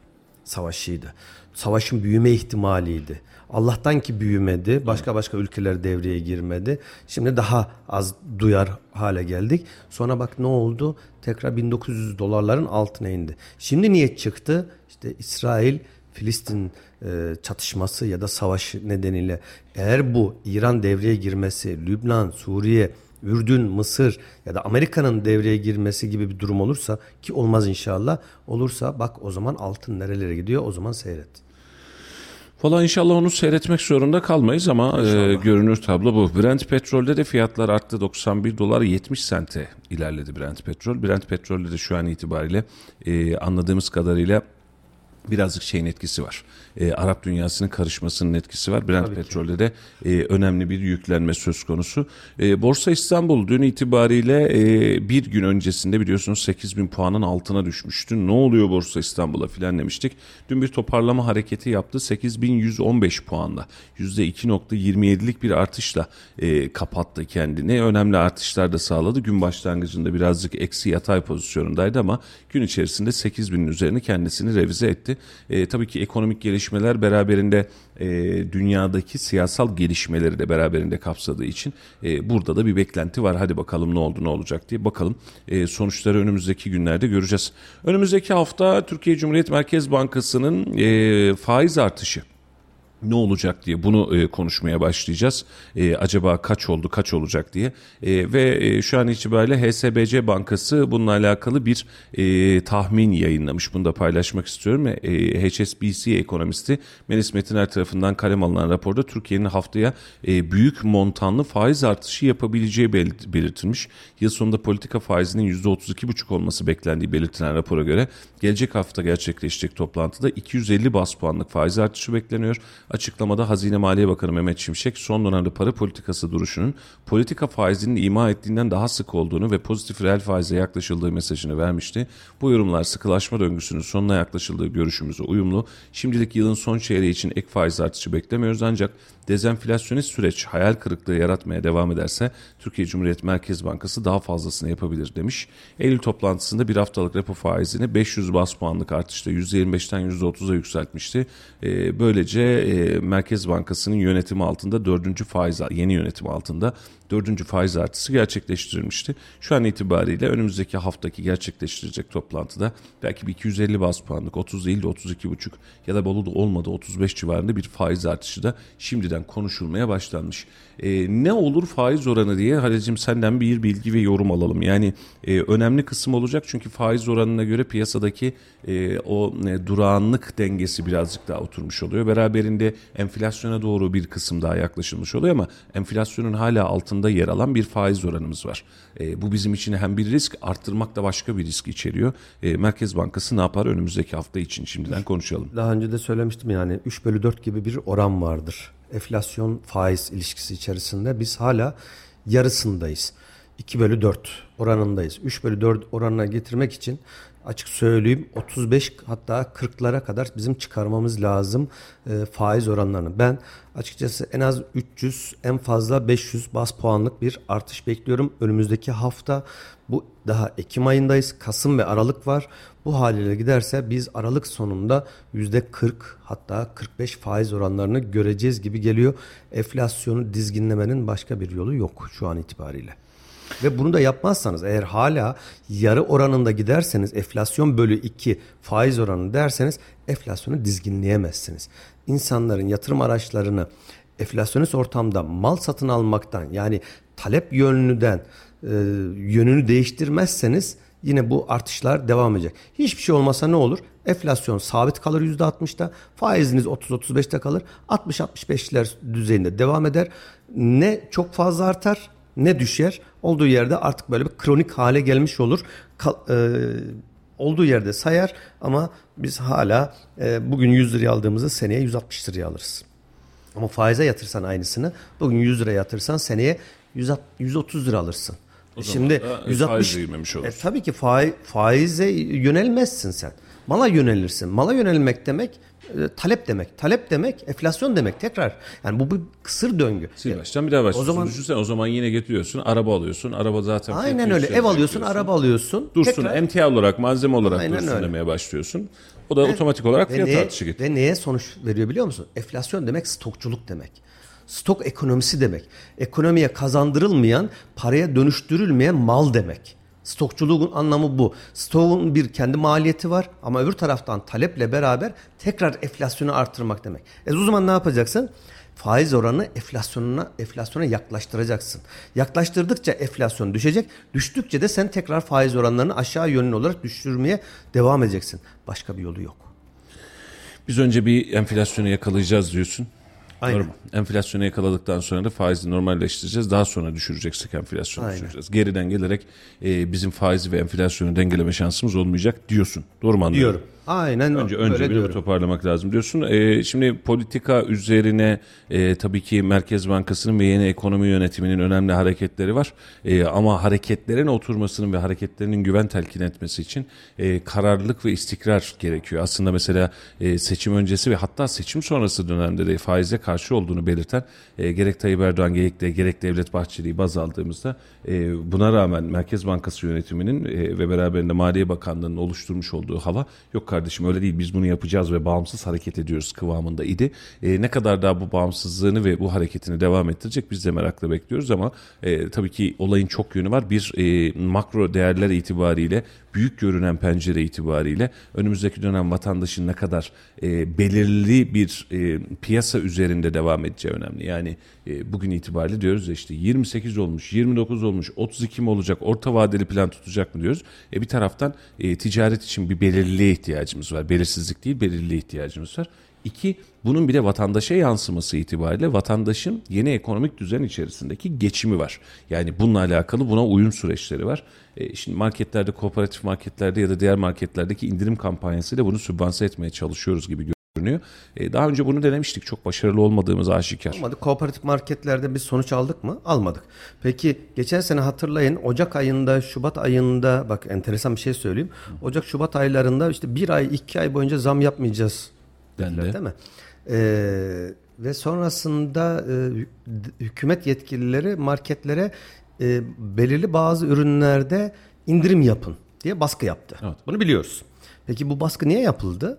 savaşıydı. Savaşın büyüme ihtimaliydi. Allah'tan ki büyümedi. Başka başka ülkeler devreye girmedi. Şimdi daha az duyar hale geldik. Sonra bak ne oldu? Tekrar 1900 dolarların altına indi. Şimdi niye çıktı? İşte İsrail Filistin e, çatışması ya da savaş nedeniyle eğer bu İran devreye girmesi, Lübnan, Suriye, Ürdün, Mısır ya da Amerika'nın devreye girmesi gibi bir durum olursa ki olmaz inşallah olursa bak o zaman altın nerelere gidiyor o zaman seyret. Valla inşallah onu seyretmek zorunda kalmayız ama e, görünür tablo bu. Brent petrolde de fiyatlar arttı. 91 dolar 70 sente ilerledi Brent petrol. Brent petrolde de şu an itibariyle e, anladığımız kadarıyla birazcık şeyin etkisi var. E, Arap dünyasının karışmasının etkisi var. Brent Tabii ki. petrolde de e, önemli bir yüklenme söz konusu. E, Borsa İstanbul dün itibariyle e, bir gün öncesinde biliyorsunuz 8 bin puanın altına düşmüştü. Ne oluyor Borsa İstanbul'a filan demiştik. Dün bir toparlama hareketi yaptı. 8115 puanla %2.27'lik bir artışla e, kapattı kendini. Önemli artışlar da sağladı. Gün başlangıcında birazcık eksi yatay pozisyonundaydı ama gün içerisinde 8000'in üzerine kendisini revize etti. E, tabii ki ekonomik gelişmeler beraberinde e, dünyadaki siyasal gelişmeleri de beraberinde kapsadığı için e, burada da bir beklenti var. Hadi bakalım ne oldu ne olacak diye bakalım. E, sonuçları önümüzdeki günlerde göreceğiz. Önümüzdeki hafta Türkiye Cumhuriyet Merkez Bankası'nın e, faiz artışı ne olacak diye bunu e, konuşmaya başlayacağız. E, acaba kaç oldu, kaç olacak diye. E, ve e, şu an itibariyle HSBC Bankası bununla alakalı bir e, tahmin yayınlamış. Bunu da paylaşmak istiyorum. E, HSBC ekonomisti Melis Metiner tarafından kalem alınan raporda Türkiye'nin haftaya e, büyük montanlı faiz artışı yapabileceği bel- belirtilmiş. Yıl sonunda politika faizinin %32,5 olması beklendiği belirtilen rapora göre gelecek hafta gerçekleşecek toplantıda 250 bas puanlık faiz artışı bekleniyor. Açıklamada Hazine Maliye Bakanı Mehmet Şimşek son dönemde para politikası duruşunun politika faizinin ima ettiğinden daha sık olduğunu ve pozitif reel faize yaklaşıldığı mesajını vermişti. Bu yorumlar sıkılaşma döngüsünün sonuna yaklaşıldığı görüşümüze uyumlu. Şimdilik yılın son çeyreği için ek faiz artışı beklemiyoruz ancak dezenflasyonist süreç hayal kırıklığı yaratmaya devam ederse Türkiye Cumhuriyet Merkez Bankası daha fazlasını yapabilir demiş. Eylül toplantısında bir haftalık repo faizini 500 bas puanlık artışla %25'ten %30'a yükseltmişti. Ee, böylece e, Merkez Bankası'nın yönetimi altında dördüncü faiz yeni yönetim altında dördüncü faiz artısı gerçekleştirilmişti. Şu an itibariyle önümüzdeki haftaki gerçekleştirecek toplantıda belki bir 250 bas puanlık 30 değil de 32,5 ya da Bolu'da olmadı 35 civarında bir faiz artışı da şimdiden konuşulmaya başlanmış. Ee, ne olur faiz oranı diye Halicim senden bir bilgi ve yorum alalım. Yani e, önemli kısım olacak çünkü faiz oranına göre piyasadaki e, o e, durağanlık dengesi birazcık daha oturmuş oluyor. Beraberinde enflasyona doğru bir kısım daha yaklaşılmış oluyor ama enflasyonun hala altında yer alan bir faiz oranımız var. E, bu bizim için hem bir risk arttırmak da başka bir risk içeriyor. E, Merkez Bankası ne yapar önümüzdeki hafta için şimdiden konuşalım. Daha önce de söylemiştim yani 3 bölü 4 gibi bir oran vardır. Enflasyon faiz ilişkisi içerisinde biz hala yarısındayız. 2 bölü 4 oranındayız. 3 bölü 4 oranına getirmek için açık söyleyeyim 35 hatta 40'lara kadar bizim çıkarmamız lazım e, faiz oranlarını. Ben açıkçası en az 300 en fazla 500 bas puanlık bir artış bekliyorum. Önümüzdeki hafta bu daha Ekim ayındayız. Kasım ve Aralık var. Bu haliyle giderse biz Aralık sonunda %40 hatta 45 faiz oranlarını göreceğiz gibi geliyor. Enflasyonu dizginlemenin başka bir yolu yok şu an itibariyle. Ve bunu da yapmazsanız eğer hala yarı oranında giderseniz enflasyon bölü 2 faiz oranı derseniz enflasyonu dizginleyemezsiniz. İnsanların yatırım araçlarını enflasyonist ortamda mal satın almaktan yani talep yönlüden e, yönünü değiştirmezseniz yine bu artışlar devam edecek. Hiçbir şey olmasa ne olur? Enflasyon sabit kalır %60'da, faiziniz 30-35'te kalır, 60-65'ler düzeyinde devam eder. Ne çok fazla artar ne düşer. Olduğu yerde artık böyle bir kronik hale gelmiş olur. Kal, e, olduğu yerde sayar ama biz hala e, bugün 100 liraya aldığımızı seneye 160 liraya alırız. Ama faize yatırsan aynısını bugün 100 liraya yatırsan seneye 100, 130 lira alırsın. O zaman Şimdi da, e, 160 faize girmemiş e, olursun. tabii ki faiz, faize yönelmezsin sen. Mala yönelirsin. Mala yönelmek demek e, talep demek. Talep demek enflasyon demek tekrar. Yani bu bir kısır döngü. Sil baştan bir daha başlıyorsun. O zaman- Düşünsene o zaman yine getiriyorsun, araba alıyorsun. Araba zaten Aynen öyle. Ev alıyorsun, araba alıyorsun. Dursun Tekrar- emtia olarak, malzeme olarak Aynen dursun öyle. demeye başlıyorsun. O da otomatik olarak fiyat artışı getiriyor. ve neye sonuç veriyor biliyor musun? Enflasyon demek stokçuluk demek. Stok ekonomisi demek. Ekonomiye kazandırılmayan, paraya dönüştürülmeyen mal demek. Stokçuluğun anlamı bu. Stoğun bir kendi maliyeti var ama öbür taraftan taleple beraber tekrar enflasyonu artırmak demek. E o zaman ne yapacaksın? Faiz oranını enflasyonuna enflasyona yaklaştıracaksın. Yaklaştırdıkça enflasyon düşecek. Düştükçe de sen tekrar faiz oranlarını aşağı yönlü olarak düşürmeye devam edeceksin. Başka bir yolu yok. Biz önce bir enflasyonu yakalayacağız diyorsun. Aynen. Normal. Enflasyonu yakaladıktan sonra da faizi normalleştireceğiz. Daha sonra düşüreceksek enflasyonu Aynen. düşüreceğiz. Geriden gelerek e, bizim faizi ve enflasyonu dengeleme şansımız olmayacak diyorsun. Doğru mu anlıyorum? Diyorum. Aynen Önce öyle önce bir diyorum. toparlamak lazım diyorsun. Ee, şimdi politika üzerine e, tabii ki Merkez Bankası'nın ve yeni ekonomi yönetiminin önemli hareketleri var. E, ama hareketlerin oturmasının ve hareketlerinin güven telkin etmesi için e, kararlılık ve istikrar gerekiyor. Aslında mesela e, seçim öncesi ve hatta seçim sonrası dönemde de faize karşı olduğunu belirten e, gerek Tayyip Erdoğan gerek, de, gerek Devlet Bahçeli'yi baz aldığımızda e, buna rağmen Merkez Bankası yönetiminin e, ve beraberinde Maliye Bakanlığı'nın oluşturmuş olduğu hava yok kardeşim öyle değil biz bunu yapacağız ve bağımsız hareket ediyoruz kıvamında idi. E, ne kadar daha bu bağımsızlığını ve bu hareketini devam ettirecek biz de merakla bekliyoruz ama e, tabii ki olayın çok yönü var. Bir e, makro değerler itibariyle büyük görünen pencere itibariyle önümüzdeki dönem vatandaşın ne kadar e, belirli bir e, piyasa üzerinde devam edeceği önemli. Yani e, bugün itibariyle diyoruz ya işte 28 olmuş, 29 olmuş, 32 mi olacak, orta vadeli plan tutacak mı diyoruz. E, bir taraftan e, ticaret için bir belirliliğe ihtiyacımız var. Belirsizlik değil, belirliliğe ihtiyacımız var. İki, bunun bir de vatandaşa yansıması itibariyle vatandaşın yeni ekonomik düzen içerisindeki geçimi var. Yani bununla alakalı buna uyum süreçleri var. E, şimdi marketlerde, kooperatif marketlerde ya da diğer marketlerdeki indirim kampanyasıyla bunu sübvanse etmeye çalışıyoruz gibi görünüyor. E, daha önce bunu denemiştik. Çok başarılı olmadığımız aşikar. Olmadı. Kooperatif marketlerde biz sonuç aldık mı? Almadık. Peki geçen sene hatırlayın Ocak ayında, Şubat ayında bak enteresan bir şey söyleyeyim. Ocak, Şubat aylarında işte bir ay, iki ay boyunca zam yapmayacağız Dendi. değil mi? Ee, ve sonrasında e, hü- hükümet yetkilileri marketlere e, belirli bazı ürünlerde indirim yapın diye baskı yaptı. Evet. Bunu biliyoruz. Peki bu baskı niye yapıldı?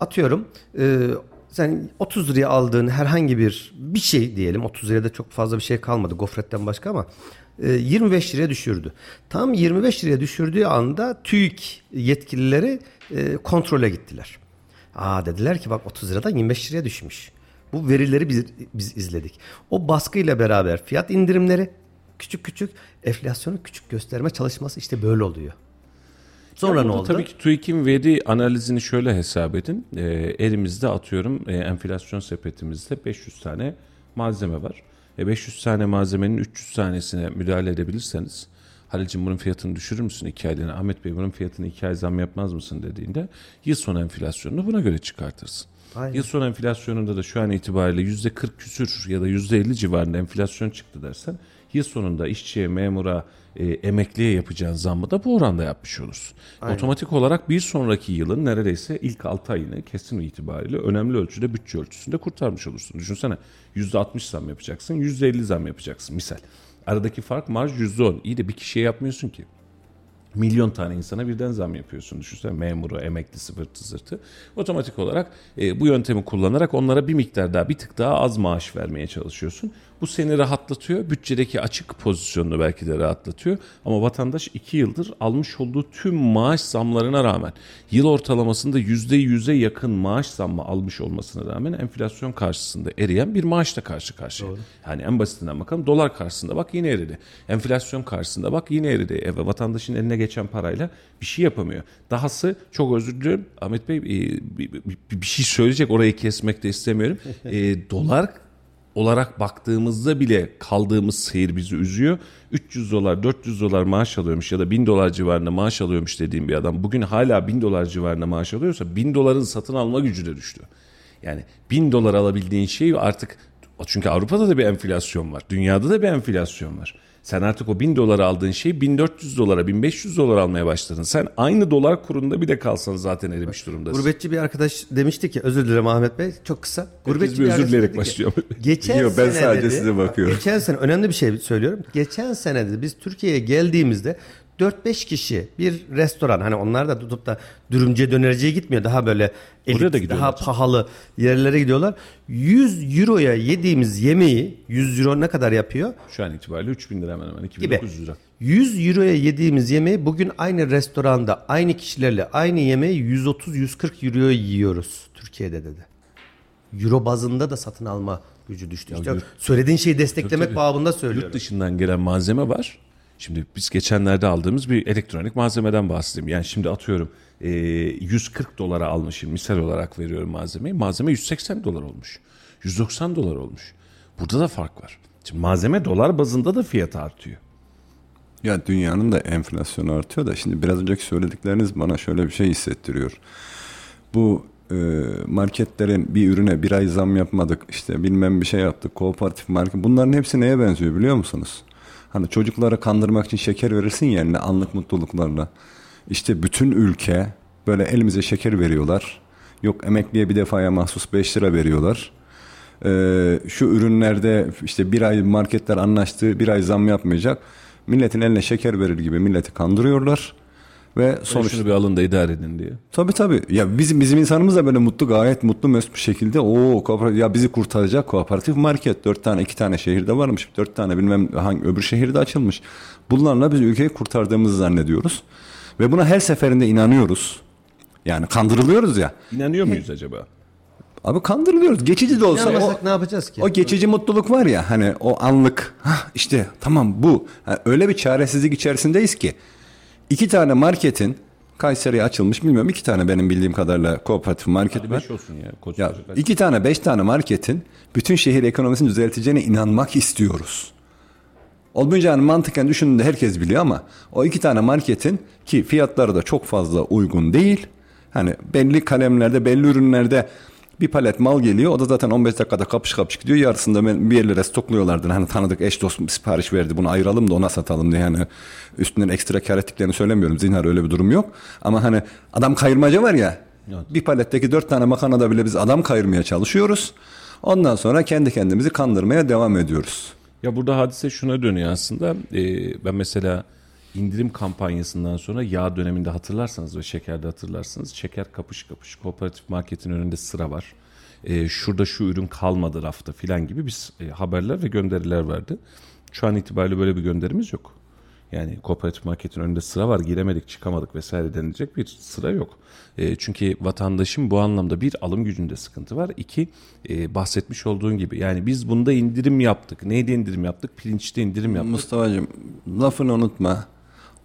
Atıyorum e, sen 30 liraya aldığın herhangi bir bir şey diyelim 30 liraya da çok fazla bir şey kalmadı gofretten başka ama e, 25 liraya düşürdü. Tam 25 liraya düşürdüğü anda TÜİK yetkilileri e, kontrole gittiler. Aa dediler ki bak 30 liradan 25 liraya düşmüş. Bu verileri biz, biz izledik. O baskıyla beraber fiyat indirimleri küçük küçük enflasyonu küçük gösterme çalışması işte böyle oluyor. Sonra ne oldu? Tabii ki TÜİK'in veri analizini şöyle hesap edin. E, elimizde atıyorum e, enflasyon sepetimizde 500 tane malzeme var. E, 500 tane malzemenin 300 tanesine müdahale edebilirseniz Halil'cim bunun fiyatını düşürür müsün iki aylığına? Ahmet Bey bunun fiyatını iki ay zam yapmaz mısın dediğinde yıl sonu enflasyonunu buna göre çıkartırsın. Aynen. Yıl sonu enflasyonunda da şu an itibariyle yüzde 40 küsür ya da yüzde 50 civarında enflasyon çıktı dersen yıl sonunda işçiye, memura, e, emekliye yapacağın zammı da bu oranda yapmış olursun. Otomatik olarak bir sonraki yılın neredeyse ilk 6 ayını kesin itibariyle önemli ölçüde bütçe ölçüsünde kurtarmış olursun. Düşünsene yüzde 60 zam yapacaksın, yüzde 50 zam yapacaksın misal. Aradaki fark marj yüzde 10. İyi de bir kişiye yapmıyorsun ki. Milyon tane insana birden zam yapıyorsun. Düşünsene memuru, emeklisi, vırtı zırtı. Otomatik olarak e, bu yöntemi kullanarak onlara bir miktar daha, bir tık daha az maaş vermeye çalışıyorsun. Bu seni rahatlatıyor. Bütçedeki açık pozisyonunu belki de rahatlatıyor. Ama vatandaş iki yıldır almış olduğu tüm maaş zamlarına rağmen yıl ortalamasında yüzde yüze yakın maaş zammı almış olmasına rağmen enflasyon karşısında eriyen bir maaşla karşı karşıya. Yani en basitinden bakalım dolar karşısında bak yine eridi. Enflasyon karşısında bak yine eridi. E, vatandaşın eline geçen parayla bir şey yapamıyor. Dahası çok özür diliyorum Ahmet Bey e, bir şey söyleyecek orayı kesmek de istemiyorum. E, dolar olarak baktığımızda bile kaldığımız seyir bizi üzüyor. 300 dolar 400 dolar maaş alıyormuş ya da 1000 dolar civarında maaş alıyormuş dediğim bir adam bugün hala 1000 dolar civarında maaş alıyorsa 1000 doların satın alma gücü de düştü. Yani 1000 dolar alabildiğin şey artık Çünkü Avrupa'da da bir enflasyon var. Dünyada da bir enflasyon var. Sen artık o 1000 dolara aldığın şeyi 1400 dolara 1500 dolar almaya başladın. Sen aynı dolar kurunda bir de kalsan zaten erimiş durumdasın. Gurbetçi bir arkadaş demişti ki özür dilerim Ahmet Bey çok kısa. Gurbetçi bir özür dileyerek başlıyor. Geçen Yok, ben sene sadece dedi, size bakıyorum. Geçen sene önemli bir şey söylüyorum. Geçen sene dedi biz Türkiye'ye geldiğimizde 4-5 kişi bir restoran hani onlar da tutup da dürümcüye dönerciye gitmiyor. Daha böyle elit, da daha pahalı yerlere gidiyorlar. 100 euroya yediğimiz yemeği 100 euro ne kadar yapıyor? Şu an itibariyle 3000 lira hemen hemen Gibi. 2900 lira. 100 euroya yediğimiz yemeği bugün aynı restoranda aynı kişilerle aynı yemeği 130-140 euroya yiyoruz Türkiye'de dedi. Euro bazında da satın alma gücü düştü. İşte yurt- söylediğin şeyi desteklemek tabii. babında Yurt söylüyorum. dışından gelen malzeme var. Şimdi biz geçenlerde aldığımız bir elektronik malzemeden bahsedeyim. Yani şimdi atıyorum e, 140 dolara almışım misal olarak veriyorum malzemeyi. Malzeme 180 dolar olmuş. 190 dolar olmuş. Burada da fark var. Şimdi malzeme dolar bazında da fiyat artıyor. Ya dünyanın da enflasyonu artıyor da şimdi biraz önceki söyledikleriniz bana şöyle bir şey hissettiriyor. Bu e, marketlerin bir ürüne bir ay zam yapmadık işte bilmem bir şey yaptık kooperatif market bunların hepsi neye benziyor biliyor musunuz? Hani çocuklara kandırmak için şeker verirsin ya eline anlık mutluluklarla. İşte bütün ülke böyle elimize şeker veriyorlar. Yok emekliye bir defaya mahsus 5 lira veriyorlar. Ee, şu ürünlerde işte bir ay marketler anlaştı bir ay zam yapmayacak. Milletin eline şeker verir gibi milleti kandırıyorlar. Ve Sonuçta sonuçta şunu bir alın da idare edin diye. Tabii tabii. Ya bizim bizim insanımız da böyle mutlu gayet mutlu mesut bir şekilde o kooperatif ya bizi kurtaracak kooperatif market dört tane iki tane şehirde varmış. Dört tane bilmem hangi öbür şehirde açılmış. Bunlarla biz ülkeyi kurtardığımızı zannediyoruz. Ve buna her seferinde inanıyoruz. Yani kandırılıyoruz ya. İnanıyor muyuz acaba? Abi kandırılıyoruz. Geçici de olsa o, ne yapacağız ki? o geçici mutluluk var ya hani o anlık Hah, işte tamam bu Ha, öyle bir çaresizlik içerisindeyiz ki iki tane marketin Kayseri'ye açılmış bilmiyorum iki tane benim bildiğim kadarıyla kooperatif market var. Beş olsun ya. Koç Ya iki tane beş tane marketin bütün şehir ekonomisini düzelteceğine inanmak istiyoruz. Olmayınca hani mantıken düşündüğünde herkes biliyor ama o iki tane marketin ki fiyatları da çok fazla uygun değil. Hani belli kalemlerde belli ürünlerde bir palet mal geliyor. O da zaten 15 dakikada kapış kapış gidiyor. Yarısında ben- bir yerlere stokluyorlardı. Hani tanıdık eş dost sipariş verdi. Bunu ayıralım da ona satalım diye. Yani üstünden ekstra kar ettiklerini söylemiyorum. Zinhar öyle bir durum yok. Ama hani adam kayırmaca var ya. Bir paletteki dört tane makarnada bile biz adam kayırmaya çalışıyoruz. Ondan sonra kendi kendimizi kandırmaya devam ediyoruz. Ya burada hadise şuna dönüyor aslında. Ee, ben mesela indirim kampanyasından sonra yağ döneminde hatırlarsanız ve şekerde hatırlarsınız. Şeker kapış kapış kooperatif marketin önünde sıra var. Ee, şurada şu ürün kalmadı rafta filan gibi biz e, haberler ve gönderiler vardı. Şu an itibariyle böyle bir gönderimiz yok. Yani kooperatif marketin önünde sıra var giremedik çıkamadık vesaire denilecek bir sıra yok. E, çünkü vatandaşın bu anlamda bir alım gücünde sıkıntı var. İki e, bahsetmiş olduğun gibi yani biz bunda indirim yaptık. Neyde indirim yaptık? Pirinçte indirim yaptık. Mustafa'cığım lafını unutma.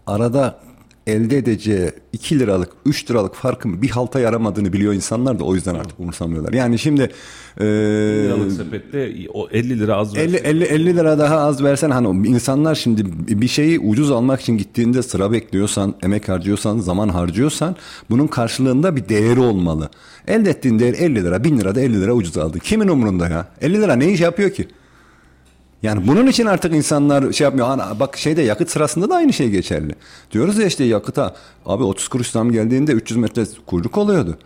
Arada elde edeceği 2 liralık 3 liralık farkın bir halta yaramadığını biliyor insanlar da o yüzden artık umursamıyorlar. Yani şimdi e, Liralık sepette o 50 lira az 50, versin. 50, 50 lira daha az versen hani insanlar şimdi bir şeyi ucuz almak için gittiğinde sıra bekliyorsan, emek harcıyorsan, zaman harcıyorsan bunun karşılığında bir değeri olmalı. Elde ettiğin değer 50 lira, 1000 lira da 50 lira ucuz aldın. Kimin umurunda ya? 50 lira ne iş yapıyor ki? Yani bunun için artık insanlar şey yapmıyor. Hani bak şeyde yakıt sırasında da aynı şey geçerli. Diyoruz ya işte yakıta abi 30 kuruş zam geldiğinde 300 metre kuyruk oluyordu.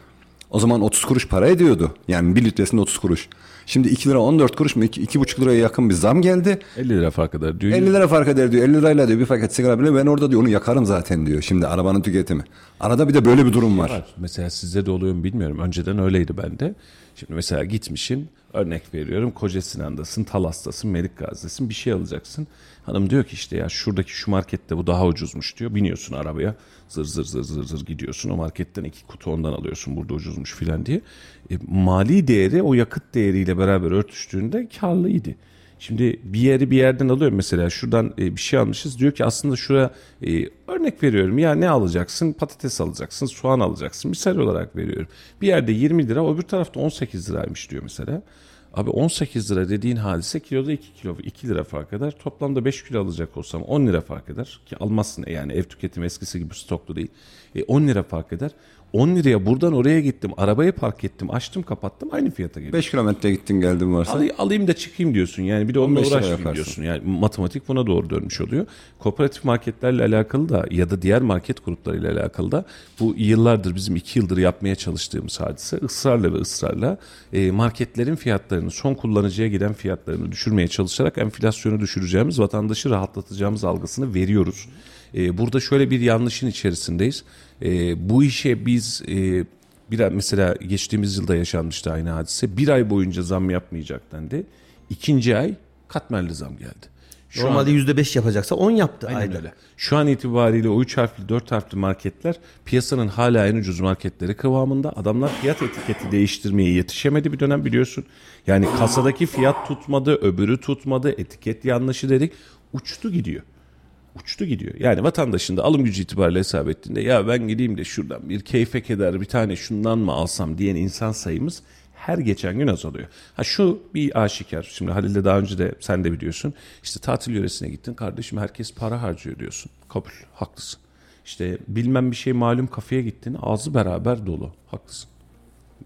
O zaman 30 kuruş para ediyordu. Yani 1 litresinde 30 kuruş. Şimdi 2 lira 14 kuruş mu 2, 2,5 liraya yakın bir zam geldi. 50 lira fark eder diyor. 50 lira fark eder diyor. 50 lirayla diyor bir paket sigara bile ben orada diyor onu yakarım zaten diyor. Şimdi arabanın tüketimi. Arada bir de böyle bir durum var. var. Mesela sizde de oluyor mu bilmiyorum. Önceden öyleydi bende. Şimdi mesela gitmişsin örnek veriyorum Koca Sinan'dasın, Talas'tasın, Melik Gazi'desin bir şey alacaksın. Hanım diyor ki işte ya şuradaki şu markette bu daha ucuzmuş diyor. Biniyorsun arabaya zır zır zır zır zır gidiyorsun. O marketten iki kutu ondan alıyorsun burada ucuzmuş filan diye. E, mali değeri o yakıt değeriyle beraber örtüştüğünde karlıydı. Şimdi bir yeri bir yerden alıyor mesela şuradan e, bir şey almışız diyor ki aslında şuraya e, örnek veriyorum ya ne alacaksın patates alacaksın soğan alacaksın misal olarak veriyorum. Bir yerde 20 lira öbür tarafta 18 liraymış diyor mesela. Abi 18 lira dediğin hadise kiloda 2 kilo 2 lira fark eder. Toplamda 5 kilo alacak olsam 10 lira fark eder. Ki almazsın yani ev tüketimi eskisi gibi stoklu değil. E, 10 lira fark eder. 10 liraya buradan oraya gittim. Arabayı park ettim. Açtım kapattım. Aynı fiyata geliyor. 5 kilometre gittin geldin varsa. Al- alayım da çıkayım diyorsun. Yani bir de onunla 15 lira uğraşmayayım diyorsun. Yani matematik buna doğru dönmüş oluyor. Kooperatif marketlerle alakalı da ya da diğer market gruplarıyla alakalı da bu yıllardır bizim iki yıldır yapmaya çalıştığımız hadise ısrarla ve ısrarla e, marketlerin fiyatlarını son kullanıcıya giden fiyatlarını düşürmeye çalışarak enflasyonu düşüreceğimiz vatandaşı rahatlatacağımız algısını veriyoruz. E, burada şöyle bir yanlışın içerisindeyiz. E, bu işe biz e, bir ay- mesela geçtiğimiz yılda yaşanmıştı aynı hadise. Bir ay boyunca zam yapmayacak dendi. İkinci ay katmerli zam geldi. Şu Normalde an, %5 yapacaksa 10 yaptı Aynen ayda. öyle. Şu an itibariyle o 3 harfli 4 harfli marketler piyasanın hala en ucuz marketleri kıvamında. Adamlar fiyat etiketi değiştirmeye yetişemedi bir dönem biliyorsun. Yani kasadaki fiyat tutmadı, öbürü tutmadı, etiket yanlışı dedik. Uçtu gidiyor uçtu gidiyor. Yani vatandaşın da alım gücü itibariyle hesap ettiğinde ya ben gideyim de şuradan bir keyfe keder bir tane şundan mı alsam diyen insan sayımız her geçen gün azalıyor. Ha şu bir aşikar. Şimdi Halil'de daha önce de sen de biliyorsun. İşte tatil yöresine gittin kardeşim herkes para harcıyor diyorsun. Kabul haklısın. İşte bilmem bir şey malum kafeye gittin ağzı beraber dolu. Haklısın.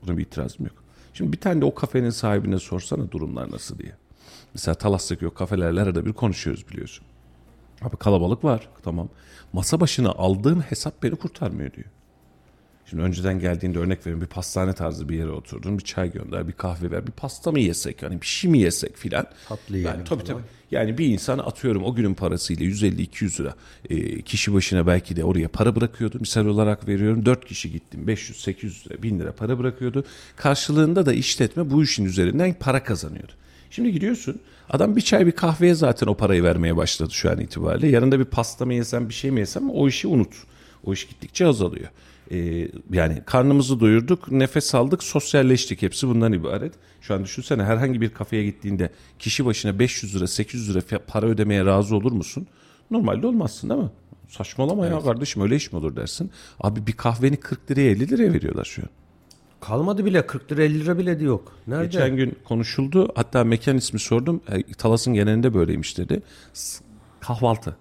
Buna bir itirazım yok. Şimdi bir tane de o kafenin sahibine sorsana durumlar nasıl diye. Mesela Talas'taki o kafelerle arada bir konuşuyoruz biliyorsun. Abi kalabalık var tamam. Masa başına aldığım hesap beni kurtarmıyor diyor. Şimdi önceden geldiğinde örnek veriyorum bir pastane tarzı bir yere oturdun bir çay gönder bir kahve ver bir pasta mı yesek hani bir şey mi yesek filan. Tatlı yani, yiyelim tabii tabii. Yani bir insan atıyorum o günün parasıyla 150-200 lira e, kişi başına belki de oraya para bırakıyordu. Misal olarak veriyorum 4 kişi gittim 500-800 lira 1000 lira para bırakıyordu. Karşılığında da işletme bu işin üzerinden para kazanıyordu. Şimdi gidiyorsun adam bir çay bir kahveye zaten o parayı vermeye başladı şu an itibariyle. Yarın da bir pasta mı yesem bir şey mi yesem o işi unut. O iş gittikçe azalıyor. Ee, yani karnımızı doyurduk, nefes aldık, sosyalleştik. Hepsi bundan ibaret. Şu an düşünsene herhangi bir kafeye gittiğinde kişi başına 500 lira, 800 lira para ödemeye razı olur musun? Normalde olmazsın değil mi? Saçmalama ya kardeşim öyle iş mi olur dersin. Abi bir kahveni 40 liraya 50 liraya veriyorlar şu an. Kalmadı bile 40 lira 50 lira bile de yok. Nerede? Geçen gün konuşuldu. Hatta mekan ismi sordum. E, Talas'ın genelinde böyleymiş dedi. S- Kahvaltı.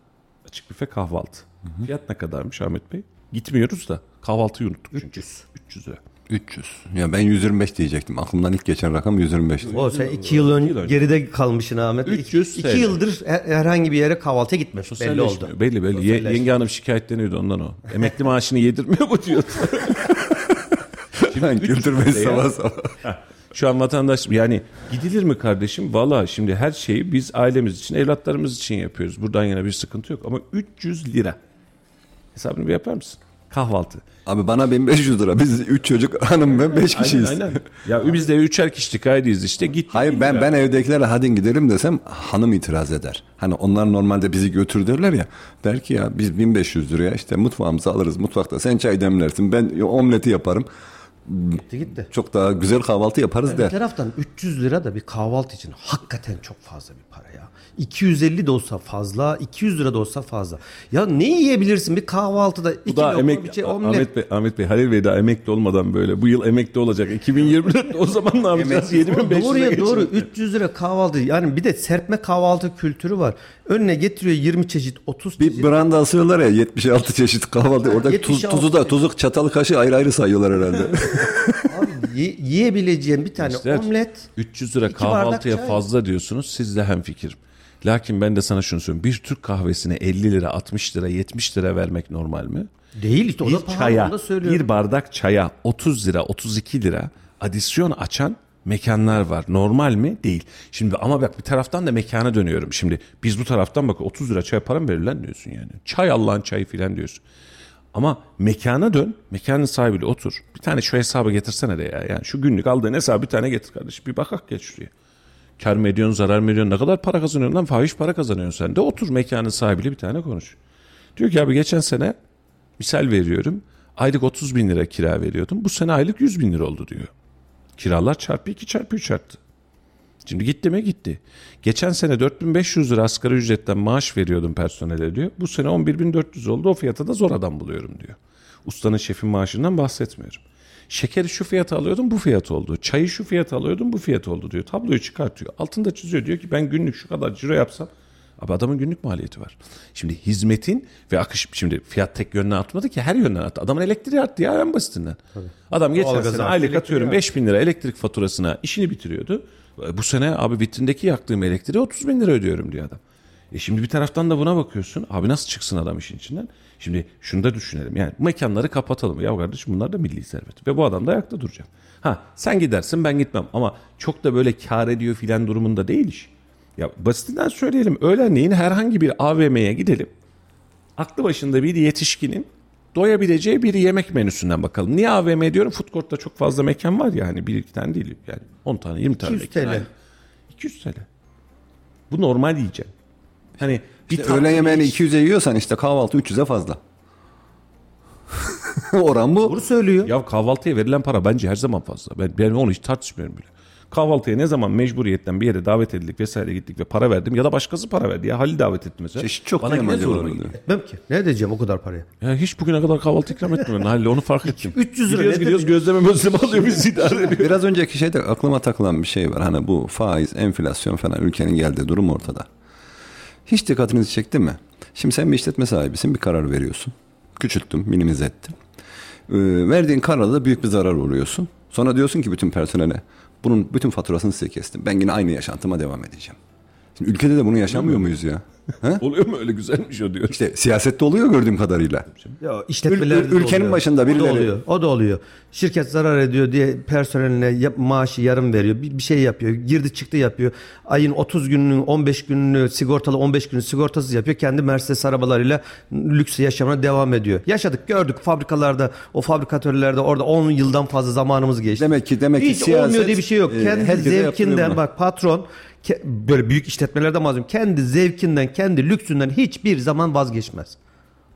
Açık büfe kahvaltı. Fiyat ne kadarmış Ahmet Bey? Gitmiyoruz da kahvaltıyı unuttuk çünkü. 300. 300 lira. 300. Ya ben 125 diyecektim. Aklımdan ilk geçen rakam 125. O sen 2 yıl ön, yıl önce. geride kalmışsın Ahmet. 300 2 TL. yıldır her- herhangi bir yere kahvaltıya gitmemiş. Belli oldu. Belli belli. Ye- yenge hanım şikayetleniyordu ondan o. Emekli maaşını yedirmiyor mu diyordu. Ben güldürmeyi ya. sabah sabah. Şu an vatandaş yani gidilir mi kardeşim? Valla şimdi her şeyi biz ailemiz için, evlatlarımız için yapıyoruz. Buradan yana bir sıkıntı yok. Ama 300 lira. Hesabını bir yapar mısın? Kahvaltı. Abi bana 1500 lira. Biz 3 çocuk hanım ve 5 kişiyiz. Aynen, aynen. Ya biz de üçer kişilik aileyiz işte. Git. Hayır ben ben evdekilerle hadi gidelim desem hanım itiraz eder. Hani onlar normalde bizi götür derler ya. Der ki ya biz 1500 liraya işte mutfağımızı alırız mutfakta. Sen çay demlersin ben omleti yaparım. Gitti gitti. Çok daha güzel kahvaltı yaparız Bir der. taraftan 300 lira da bir kahvaltı için hakikaten çok fazla bir para ya. 250 de olsa fazla, 200 lira da olsa fazla. Ya ne yiyebilirsin bir kahvaltıda? Bu da emek bir şey, omlet. Ahmet Bey, Ahmet Bey, Halil Bey daha emekli olmadan böyle. Bu yıl emekli olacak. 2024'te o zaman ne yapacağız? 7500 Doğruya geçin. doğru 300 lira kahvaltı. Yani bir de serpme kahvaltı kültürü var. Önüne getiriyor 20 çeşit, 30 Bir çeşit. branda asıyorlar ya 76 çeşit kahvaltı. Orada tuz, 76 tuzu da tuzu çatalı kaşığı ayrı ayrı sayıyorlar herhalde. Abi ye- yiyebileceğin bir tane Gençler, omlet. 300 lira kahvaltıya fazla diyorsunuz. Siz de hemfikirim. Lakin ben de sana şunu söyleyeyim. Bir Türk kahvesine 50 lira, 60 lira, 70 lira vermek normal mi? Değil işte o bir da pahalı çaya, onu da söylüyorum. bir bardak çaya 30 lira, 32 lira adisyon açan mekanlar var. Normal mi? Değil. Şimdi ama bak bir taraftan da mekana dönüyorum. Şimdi biz bu taraftan bak 30 lira çay para mı verir lan diyorsun yani. Çay Allah'ın çayı filan diyorsun. Ama mekana dön, mekanın sahibiyle otur. Bir tane şu hesabı getirsene de ya. Yani şu günlük aldığın hesabı bir tane getir kardeşim. Bir bakak geç şuraya. Kar mı ediyorsun, zarar mı ediyorsun, ne kadar para kazanıyorsun lan? Fahiş para kazanıyorsun sen de. Otur mekanın sahibiyle bir tane konuş. Diyor ki abi geçen sene misal veriyorum. Aylık 30 bin lira kira veriyordum. Bu sene aylık 100 bin lira oldu diyor. Kiralar çarpı 2 çarpı 3 arttı. Şimdi gitti mi gitti. Geçen sene 4500 lira asgari ücretten maaş veriyordum personele diyor. Bu sene 11400 oldu o fiyata da zor adam buluyorum diyor. Ustanın şefin maaşından bahsetmiyorum. Şekeri şu fiyata alıyordum bu fiyat oldu. Çayı şu fiyata alıyordum bu fiyat oldu diyor. Tabloyu çıkartıyor. Altında çiziyor diyor ki ben günlük şu kadar ciro yapsam Abi adamın günlük maliyeti var. Şimdi hizmetin ve akış şimdi fiyat tek yönden artmadı ki her yönden arttı. Adamın elektriği arttı ya en basitinden. Adam geçen Doğalgaz sene aylık atıyorum arttı. 5 bin lira elektrik faturasına işini bitiriyordu. Bu sene abi vitrindeki yaktığım elektriği 30 bin lira ödüyorum diyor adam. E şimdi bir taraftan da buna bakıyorsun. Abi nasıl çıksın adam işin içinden? Şimdi şunu da düşünelim. Yani mekanları kapatalım. Ya kardeşim bunlar da milli servet. Ve bu adam da ayakta duracak. Ha sen gidersin ben gitmem. Ama çok da böyle kar ediyor filan durumunda değil iş. Ya basitinden söyleyelim. Öğlenleyin herhangi bir AVM'ye gidelim. Aklı başında bir yetişkinin doyabileceği bir yemek menüsünden bakalım. Niye AVM diyorum? Food court'ta çok fazla mekan var ya. Hani bir iki tane değil. Yani 10 tane 20 tane 200 mekan. TL. Aynen. 200 TL. Bu normal yiyeceğim. Hani bir İşte öğlen yemeğini iş- 200'e yiyorsan işte kahvaltı 300'e fazla. Oran bu. Bunu söylüyor. Ya kahvaltıya verilen para bence her zaman fazla. Ben, ben onu hiç tartışmıyorum bile. Kahvaltıya ne zaman mecburiyetten bir yere davet edildik vesaire gittik ve para verdim ya da başkası para verdi. Ya Halil davet etti mesela. Çeşit çok Bana acaba zoruma gidiyor. Etmem ki. Ne edeceğim o kadar paraya? Ya hiç bugüne kadar kahvaltı ikram etmiyorum Halil onu fark ettim. 300 lira Gidiyoruz gidiyoruz gözleme gözleme alıyor bizi idare ediyor. Biraz önceki şeyde aklıma takılan bir şey var. Hani bu faiz, enflasyon falan ülkenin geldiği durum ortada. Hiç dikkatinizi çekti mi? Şimdi sen bir işletme sahibisin, bir karar veriyorsun. Küçülttüm, minimize ettim. Ee, verdiğin kararda da büyük bir zarar uğruyorsun. Sonra diyorsun ki bütün personele, bunun bütün faturasını size kestim. Ben yine aynı yaşantıma devam edeceğim. Şimdi ülkede de bunu yaşamıyor muyuz ya? Ha? Oluyor mu öyle güzelmiş o diyor. İşte siyasette oluyor gördüğüm kadarıyla. Ya işletmelerde Ül- ülkenin oluyor. başında O da birileri- oluyor. O da oluyor. Şirket zarar ediyor diye personeline yap, maaşı yarım veriyor. Bir, bir şey yapıyor. Girdi çıktı yapıyor. Ayın 30 gününü 15 gününü sigortalı 15 günü sigortasız yapıyor. Kendi Mercedes arabalarıyla lüks yaşamına devam ediyor. Yaşadık gördük fabrikalarda o fabrikatörlerde orada 10 yıldan fazla zamanımız geçti. Demek ki- demek ki Hiç siyaset, olmuyor diye bir şey yok. e, Kendi zevkinden bak patron böyle büyük işletmelerde malzum kendi zevkinden kendi lüksünden hiçbir zaman vazgeçmez.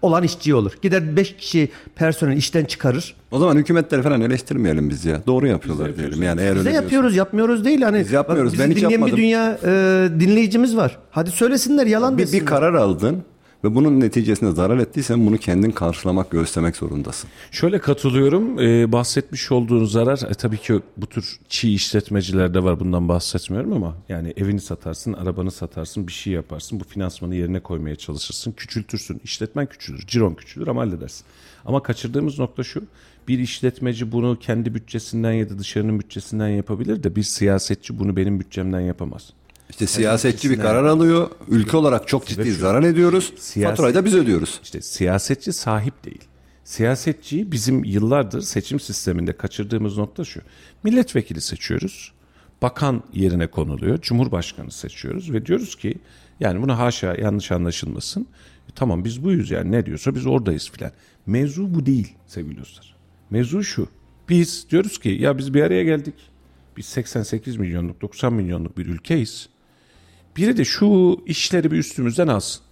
Olan işçi olur. Gider 5 kişi personel işten çıkarır. O zaman hükümetleri falan eleştirmeyelim biz ya. Doğru yapıyorlar diyelim. Yani eğer Biz öyle de yapıyoruz, yapmıyoruz değil. Hani Biz yapmıyoruz, bak, ben hiç dinleyen yapmadım. bir dünya e, dinleyicimiz var. Hadi söylesinler, yalan Bir, desinler. bir karar aldın ve bunun neticesinde zarar ettiysen bunu kendin karşılamak, göğüslemek zorundasın. Şöyle katılıyorum. Ee, bahsetmiş olduğun zarar e, tabii ki bu tür çiğ işletmecilerde var bundan bahsetmiyorum ama yani evini satarsın, arabanı satarsın, bir şey yaparsın. Bu finansmanı yerine koymaya çalışırsın. Küçültürsün. İşletmen küçülür, ciron küçülür ama halledersin. Ama kaçırdığımız nokta şu. Bir işletmeci bunu kendi bütçesinden ya da dışarının bütçesinden yapabilir de bir siyasetçi bunu benim bütçemden yapamaz. İşte siyasetçi bir karar alıyor. Ülke olarak çok ciddi zarar ediyoruz. Siyaset- Faturayı da biz ödüyoruz. İşte siyasetçi sahip değil. Siyasetçiyi bizim yıllardır seçim sisteminde kaçırdığımız nokta şu. Milletvekili seçiyoruz. Bakan yerine konuluyor. Cumhurbaşkanı seçiyoruz ve diyoruz ki yani buna haşa yanlış anlaşılmasın. E, Tamam biz buyuz yani ne diyorsa biz oradayız filan. Mevzu bu değil sevgili dostlar. Mevzu şu. Biz diyoruz ki ya biz bir araya geldik. Biz 88 milyonluk 90 milyonluk bir ülkeyiz. Biri de şu işleri bir üstümüzden alsın.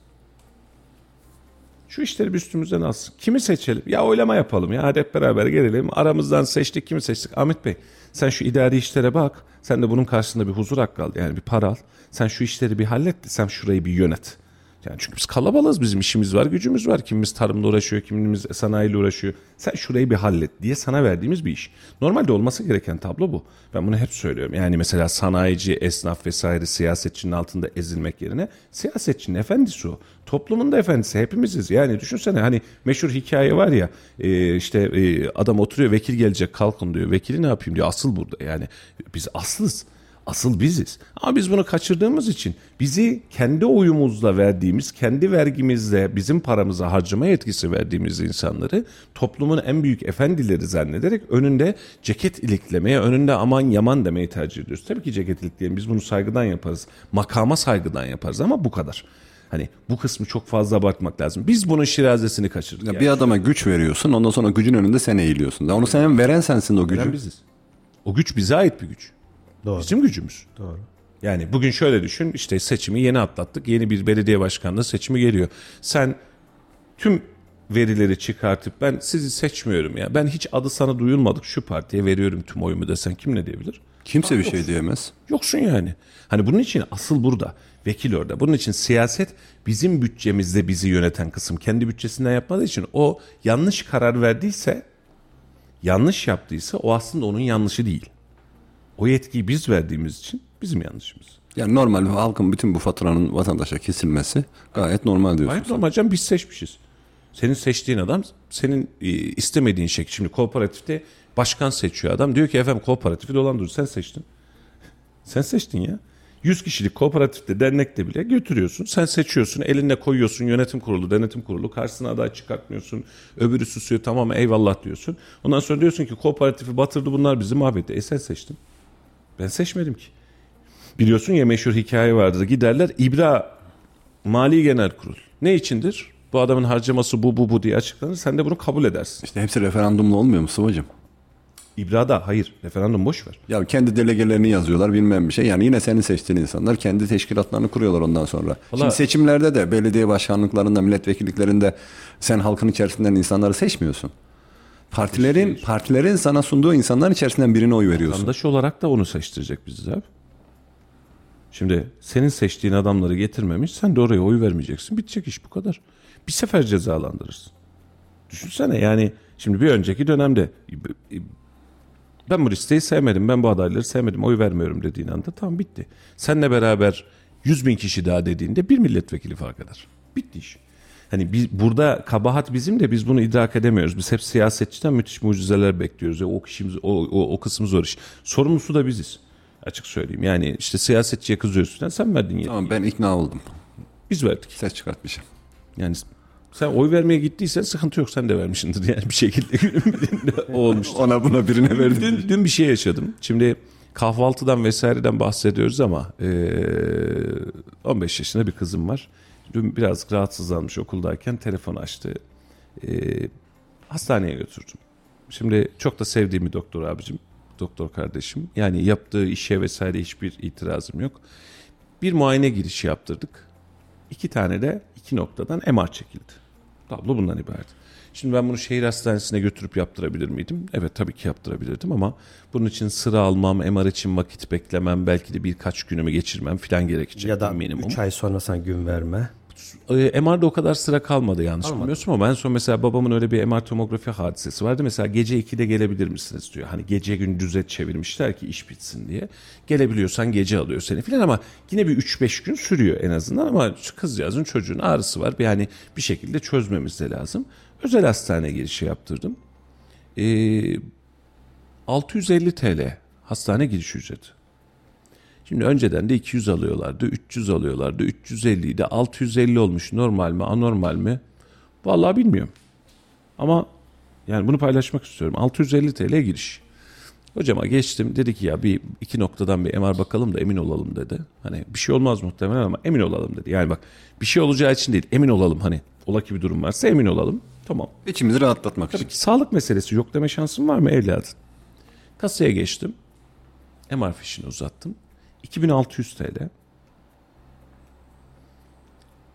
Şu işleri bir üstümüzden alsın. Kimi seçelim? Ya oylama yapalım ya hadi hep beraber gelelim. Aramızdan seçtik kimi seçtik? Ahmet Bey sen şu idari işlere bak. Sen de bunun karşısında bir huzur hakkı al. Yani bir para al. Sen şu işleri bir hallet sen şurayı bir yönet. Yani çünkü biz kalabalığız bizim işimiz var gücümüz var. Kimimiz tarımla uğraşıyor kimimiz sanayiyle uğraşıyor. Sen şurayı bir hallet diye sana verdiğimiz bir iş. Normalde olması gereken tablo bu. Ben bunu hep söylüyorum. Yani mesela sanayici, esnaf vesaire siyasetçinin altında ezilmek yerine siyasetçinin efendisi o. Toplumun da efendisi hepimiziz. Yani düşünsene hani meşhur hikaye var ya e, işte e, adam oturuyor vekil gelecek kalkın diyor. Vekili ne yapayım diyor. Asıl burada yani biz aslız. Asıl biziz. Ama biz bunu kaçırdığımız için bizi kendi oyumuzla verdiğimiz, kendi vergimizle bizim paramıza harcama yetkisi verdiğimiz insanları toplumun en büyük efendileri zannederek önünde ceket iliklemeye, önünde aman yaman demeyi tercih ediyoruz. Tabii ki ceket ilikleyelim. Biz bunu saygıdan yaparız. Makama saygıdan yaparız ama bu kadar. Hani bu kısmı çok fazla abartmak lazım. Biz bunun şirazesini kaçırdık. Ya yani. Bir adama güç veriyorsun ondan sonra gücün önünde sen eğiliyorsun. Onu sen veren sensin o gücü. Veren biziz. O güç bize ait bir güç. Doğru. Bizim gücümüz. Doğru. Yani bugün şöyle düşün işte seçimi yeni atlattık. Yeni bir belediye başkanlığı seçimi geliyor. Sen tüm verileri çıkartıp ben sizi seçmiyorum ya. Ben hiç adı sana duyulmadık şu partiye veriyorum tüm oyumu desen kim ne diyebilir? Kimse bir şey diyemez. Yoksun yani. Hani bunun için asıl burada. Vekil orada. Bunun için siyaset bizim bütçemizde bizi yöneten kısım. Kendi bütçesinden yapmadığı için o yanlış karar verdiyse yanlış yaptıysa o aslında onun yanlışı değil. O yetkiyi biz verdiğimiz için Bizim yanlışımız. Yani normal halkın bütün bu faturanın vatandaşa kesilmesi gayet normal diyorsun. Hayır normal canım biz seçmişiz. Senin seçtiğin adam senin e, istemediğin şey. Şimdi kooperatifte başkan seçiyor adam. Diyor ki efendim kooperatifi dolandırıyor. Sen seçtin. Sen seçtin ya. 100 kişilik kooperatifte, dernekte bile götürüyorsun. Sen seçiyorsun, eline koyuyorsun yönetim kurulu, denetim kurulu. Karşısına aday çıkartmıyorsun. Öbürü susuyor tamam eyvallah diyorsun. Ondan sonra diyorsun ki kooperatifi batırdı bunlar bizi mahvetti. E sen seçtin. Ben seçmedim ki. Biliyorsun ya meşhur hikaye vardır. Giderler İbra Mali Genel Kurul. Ne içindir? Bu adamın harcaması bu bu bu diye açıklanır. Sen de bunu kabul edersin. İşte hepsi referandumla olmuyor mu Sıvacım? İbra'da hayır. Referandum boş ver. Ya kendi delegelerini yazıyorlar bilmem bir şey. Yani yine senin seçtiğin insanlar kendi teşkilatlarını kuruyorlar ondan sonra. Vallahi- Şimdi seçimlerde de belediye başkanlıklarında, milletvekilliklerinde sen halkın içerisinden insanları seçmiyorsun. Partilerin partilerin sana sunduğu insanların içerisinden birine oy veriyorsun. Vatandaş olarak da onu seçtirecek bizi abi. Şimdi senin seçtiğin adamları getirmemiş, sen de oraya oy vermeyeceksin. Bitecek iş bu kadar. Bir sefer cezalandırırsın. Düşünsene yani şimdi bir önceki dönemde ben bu listeyi sevmedim, ben bu adayları sevmedim, oy vermiyorum dediğin anda tamam bitti. Seninle beraber 100 bin kişi daha dediğinde bir milletvekili fark eder. Bitti iş. Hani biz, burada kabahat bizim de biz bunu idrak edemiyoruz. Biz hep siyasetçiden müthiş mucizeler bekliyoruz. Ya, o, kişimiz, o, o, o kısmı zor iş. Sorumlusu da biziz. Açık söyleyeyim. Yani işte siyasetçiye kızıyorsun. Sen verdin yetkiyi. Tamam ben ikna oldum. Biz verdik. Ses çıkartmayacağım. Yani sen oy vermeye gittiysen sıkıntı yok. Sen de vermişsindir yani bir şekilde günün birinde o olmuştur. Ona buna birine verdim. Dün, dün bir şey yaşadım. Şimdi kahvaltıdan vesaireden bahsediyoruz ama eee, 15 yaşında bir kızım var. Dün biraz rahatsızlanmış okuldayken telefon açtı. Eee, hastaneye götürdüm. Şimdi çok da sevdiğim bir doktor abicim. Doktor kardeşim. Yani yaptığı işe vesaire hiçbir itirazım yok. Bir muayene girişi yaptırdık. İki tane de iki noktadan MR çekildi. Tablo bundan ibaret. Şimdi ben bunu şehir hastanesine götürüp yaptırabilir miydim? Evet tabii ki yaptırabilirdim ama bunun için sıra almam, MR için vakit beklemem, belki de birkaç günümü geçirmem falan gerekecek. Ya da minimum. 3 ay sonra sen gün verme. E, MR'da o kadar sıra kalmadı yanlış bilmiyorsam ama en son mesela babamın öyle bir MR tomografi hadisesi vardı. Mesela gece 2'de gelebilir misiniz diyor. Hani gece gündüze çevirmişler ki iş bitsin diye. Gelebiliyorsan gece alıyor seni falan ama yine bir 3-5 gün sürüyor en azından ama kızcağızın çocuğun ağrısı var. Bir hani bir şekilde çözmemiz de lazım. Özel hastane girişi yaptırdım. E, 650 TL hastane giriş ücreti. Şimdi önceden de 200 alıyorlardı, 300 alıyorlardı, 350 idi, 650 olmuş normal mi, anormal mi? Vallahi bilmiyorum. Ama yani bunu paylaşmak istiyorum. 650 TL giriş. Hocama geçtim dedi ki ya bir iki noktadan bir MR bakalım da emin olalım dedi. Hani bir şey olmaz muhtemelen ama emin olalım dedi. Yani bak bir şey olacağı için değil emin olalım hani ola ki bir durum varsa emin olalım. Tamam. İçimizi rahatlatmak için. Tabii ki sağlık meselesi yok deme şansın var mı evladım? Kasaya geçtim. MR fişini uzattım. 2600 TL.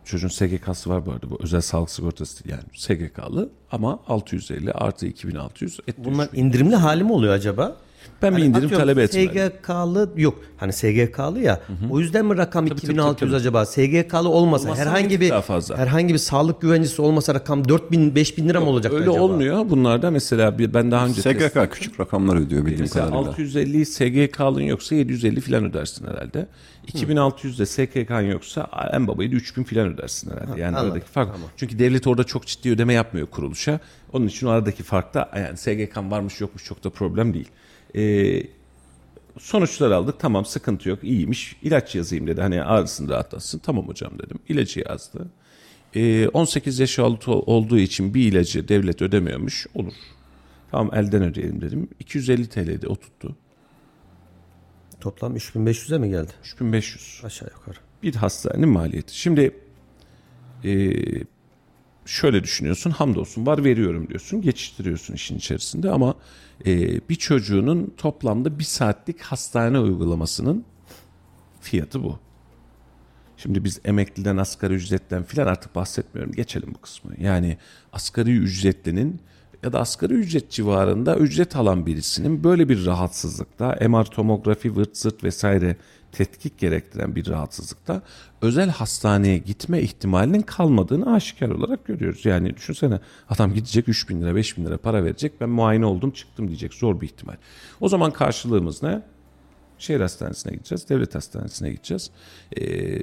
Çocuğun SGK'sı var bu arada. Bu özel sağlık sigortası değil yani. SGK'lı ama 650 artı 2600 etti Bunlar 3000. indirimli hali mi oluyor acaba? Ben bir Hani indirim atıyorum, talep etmedim. SGK'lı yok. Hani SGK'lı ya. O yüzden mi rakam tabii, 2600 tabii, tabii. acaba? SGK'lı olmasa, Olmasa herhangi bir bir daha fazla. herhangi bir sağlık güvencesi olmasa rakam 4000 5000 lira mı olacak Öyle acaba? olmuyor. Bunlarda mesela bir, ben daha önce test- SGK küçük rakamlar ödüyor bildiğim Mesela kadarıyla. 650 SGK'lın yoksa 750 falan ödersin herhalde. 2600 de SGK'n yoksa en babayı da 3000 falan ödersin herhalde. Yani aradaki fark. Çünkü devlet orada çok ciddi ödeme yapmıyor kuruluşa. Onun için aradaki fark da yani SGK'n varmış yokmuş çok da problem değil. Ee, sonuçlar aldık. Tamam sıkıntı yok. iyiymiş. İlaç yazayım dedi. Hani ağrısını rahatlatsın. Tamam hocam dedim. İlacı yazdı. Ee, 18 yaş altı olduğu için bir ilacı devlet ödemiyormuş. Olur. Tamam elden ödeyelim dedim. 250 TL'de o tuttu. Toplam 3500'e mi geldi? 3500. Aşağı yukarı. Bir hastanenin maliyeti. Şimdi e, şöyle düşünüyorsun. Hamdolsun var veriyorum diyorsun. Geçiştiriyorsun işin içerisinde ama e, bir çocuğunun toplamda bir saatlik hastane uygulamasının fiyatı bu. Şimdi biz emekliden asgari ücretten filan artık bahsetmiyorum. Geçelim bu kısmı. Yani asgari ücretlinin ya da asgari ücret civarında ücret alan birisinin böyle bir rahatsızlıkta MR tomografi vırt zırt vesaire tetkik gerektiren bir rahatsızlıkta özel hastaneye gitme ihtimalinin kalmadığını aşikar olarak görüyoruz. Yani düşünsene adam gidecek 3 bin lira 5 bin lira para verecek ben muayene oldum çıktım diyecek zor bir ihtimal. O zaman karşılığımız ne? Şehir hastanesine gideceğiz, devlet hastanesine gideceğiz. Ee,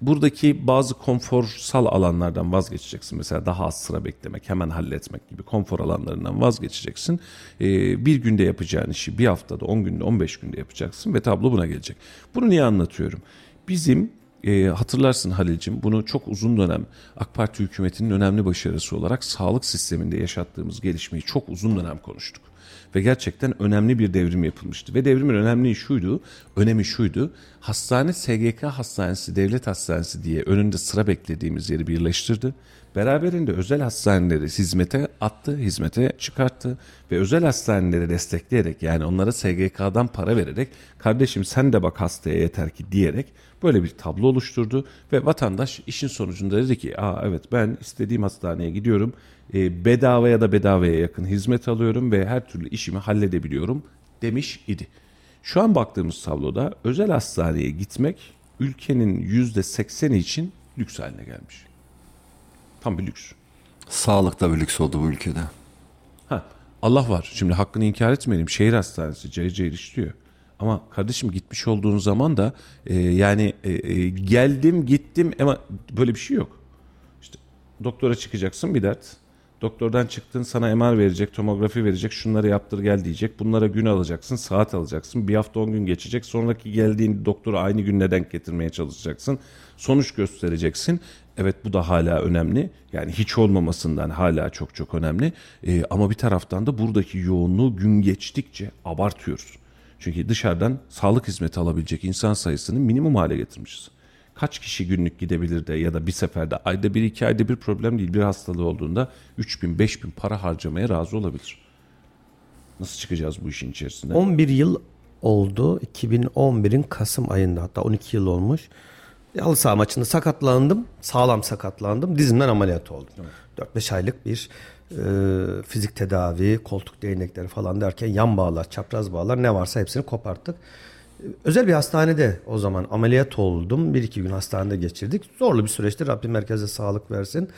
buradaki bazı konforsal alanlardan vazgeçeceksin. Mesela daha az sıra beklemek, hemen halletmek gibi konfor alanlarından vazgeçeceksin. Ee, bir günde yapacağın işi bir haftada, 10 günde, 15 günde yapacaksın ve tablo buna gelecek. Bunu niye anlatıyorum? Bizim e, hatırlarsın Halil'cim bunu çok uzun dönem AK Parti hükümetinin önemli başarısı olarak sağlık sisteminde yaşattığımız gelişmeyi çok uzun dönem konuştuk. Ve gerçekten önemli bir devrim yapılmıştı. Ve devrimin önemli şuydu, önemi şuydu. Hastane SGK hastanesi, devlet hastanesi diye önünde sıra beklediğimiz yeri birleştirdi. Beraberinde özel hastaneleri hizmete attı, hizmete çıkarttı ve özel hastaneleri destekleyerek yani onlara SGK'dan para vererek kardeşim sen de bak hastaya yeter ki diyerek böyle bir tablo oluşturdu ve vatandaş işin sonucunda dedi ki aa evet ben istediğim hastaneye gidiyorum e, bedava ya da bedavaya yakın hizmet alıyorum ve her türlü işimi halledebiliyorum demiş idi. Şu an baktığımız tabloda özel hastaneye gitmek ülkenin yüzde sekseni için lüks haline gelmiş. Tam bir lüks. Sağlık da bir lüks oldu bu ülkede. Ha, Allah var. Şimdi hakkını inkar etmeyelim. Şehir hastanesi cayır cayır işliyor. Ama kardeşim gitmiş olduğun zaman da e, yani e, e, geldim gittim ama böyle bir şey yok. İşte doktora çıkacaksın bir dert. Doktordan çıktın sana MR verecek, tomografi verecek, şunları yaptır gel diyecek. Bunlara gün alacaksın, saat alacaksın. Bir hafta on gün geçecek. Sonraki geldiğin doktora aynı günle denk getirmeye çalışacaksın. Sonuç göstereceksin. Evet bu da hala önemli. Yani hiç olmamasından hala çok çok önemli. Ee, ama bir taraftan da buradaki yoğunluğu gün geçtikçe abartıyoruz. Çünkü dışarıdan sağlık hizmeti alabilecek insan sayısını minimum hale getirmişiz. Kaç kişi günlük gidebilir de ya da bir seferde ayda bir iki ayda bir problem değil bir hastalığı olduğunda 3 bin 5 bin para harcamaya razı olabilir. Nasıl çıkacağız bu işin içerisinde? 11 yıl oldu. 2011'in Kasım ayında hatta 12 yıl olmuş. Halı saha maçında sakatlandım. Sağlam sakatlandım. Dizimden ameliyat oldum. 4-5 aylık bir e, fizik tedavi, koltuk değnekleri falan derken yan bağlar, çapraz bağlar ne varsa hepsini koparttık. Özel bir hastanede o zaman ameliyat oldum. Bir iki gün hastanede geçirdik. Zorlu bir süreçti. Rabbim merkeze sağlık versin.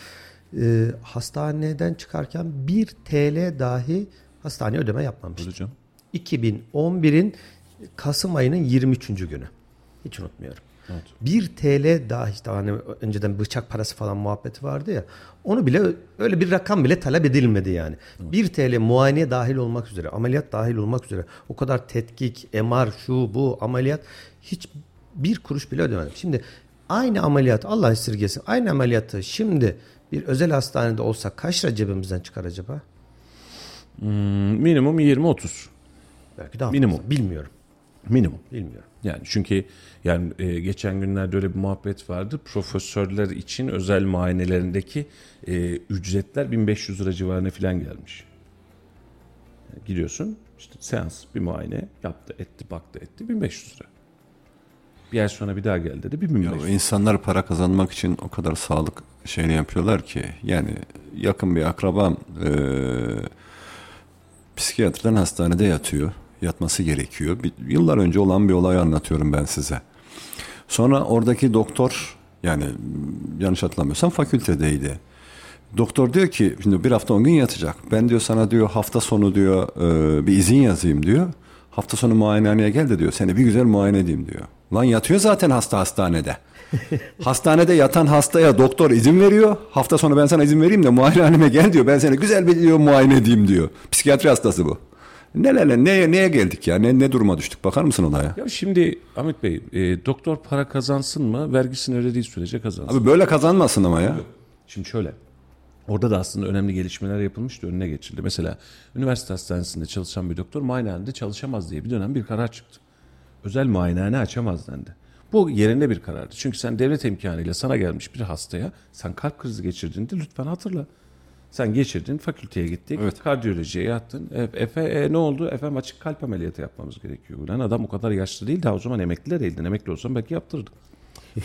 E, hastaneden çıkarken 1 TL dahi hastaneye ödeme yapmamıştım. Hocam. 2011'in Kasım ayının 23. günü. Hiç unutmuyorum. 1 TL dahi işte hani önceden bıçak parası falan muhabbeti vardı ya. Onu bile öyle bir rakam bile talep edilmedi yani. 1 TL muayene dahil olmak üzere, ameliyat dahil olmak üzere o kadar tetkik, MR, şu bu ameliyat hiç bir kuruş bile ödemedim. Şimdi aynı ameliyat Allah esirgesin. Aynı ameliyatı şimdi bir özel hastanede olsa kaç lira cebimizden çıkar acaba? Hmm, minimum 20-30. Belki daha Minimum. fazla. Bilmiyorum. Minimum. Bilmiyorum. Yani çünkü yani e, geçen günlerde öyle bir muhabbet vardı. Profesörler için özel muayenelerindeki e, ücretler 1500 lira civarına falan gelmiş. Yani gidiyorsun işte seans bir muayene yaptı etti baktı etti 1500 lira. Bir ay sonra bir daha gel dedi 1500 Ya insanlar para kazanmak için o kadar sağlık şeyini yapıyorlar ki yani yakın bir akrabam eee psikiyatrdan hastanede yatıyor. Yatması gerekiyor. Bir, yıllar önce olan bir olay anlatıyorum ben size. Sonra oradaki doktor yani yanlış hatırlamıyorsam fakültedeydi. Doktor diyor ki şimdi bir hafta on gün yatacak. Ben diyor sana diyor hafta sonu diyor e, bir izin yazayım diyor. Hafta sonu muayenehaneye gel de diyor seni bir güzel muayene edeyim diyor. Lan yatıyor zaten hasta hastanede. Hastanede yatan hastaya doktor izin veriyor. Hafta sonu ben sana izin vereyim de muayenehaneme gel diyor. Ben seni güzel bir diyor muayene edeyim diyor. Psikiyatri hastası bu. Nelerle neye, neye geldik ya? Ne, ne duruma düştük? Bakar mısın olaya? Ya şimdi Ahmet Bey e, doktor para kazansın mı vergisini ödediği sürece kazansın. Abi böyle kazanmasın ama ya. Şimdi şöyle. Orada da aslında önemli gelişmeler yapılmıştı, önüne geçildi. Mesela üniversite hastanesinde çalışan bir doktor muayenehanede çalışamaz diye bir dönem bir karar çıktı. Özel muayenehane açamaz dendi. Bu yerinde bir karardı. Çünkü sen devlet imkanıyla sana gelmiş bir hastaya sen kalp krizi geçirdiğinde lütfen hatırla. Sen geçirdin, fakülteye gittik, Evet. kardiyolojiye yattın. E, Efe e, ne oldu? Efendim açık kalp ameliyatı yapmamız gerekiyor. Ulan adam o kadar yaşlı değil daha o zaman emekliler eldin. Emekli olsam belki yaptırırdık.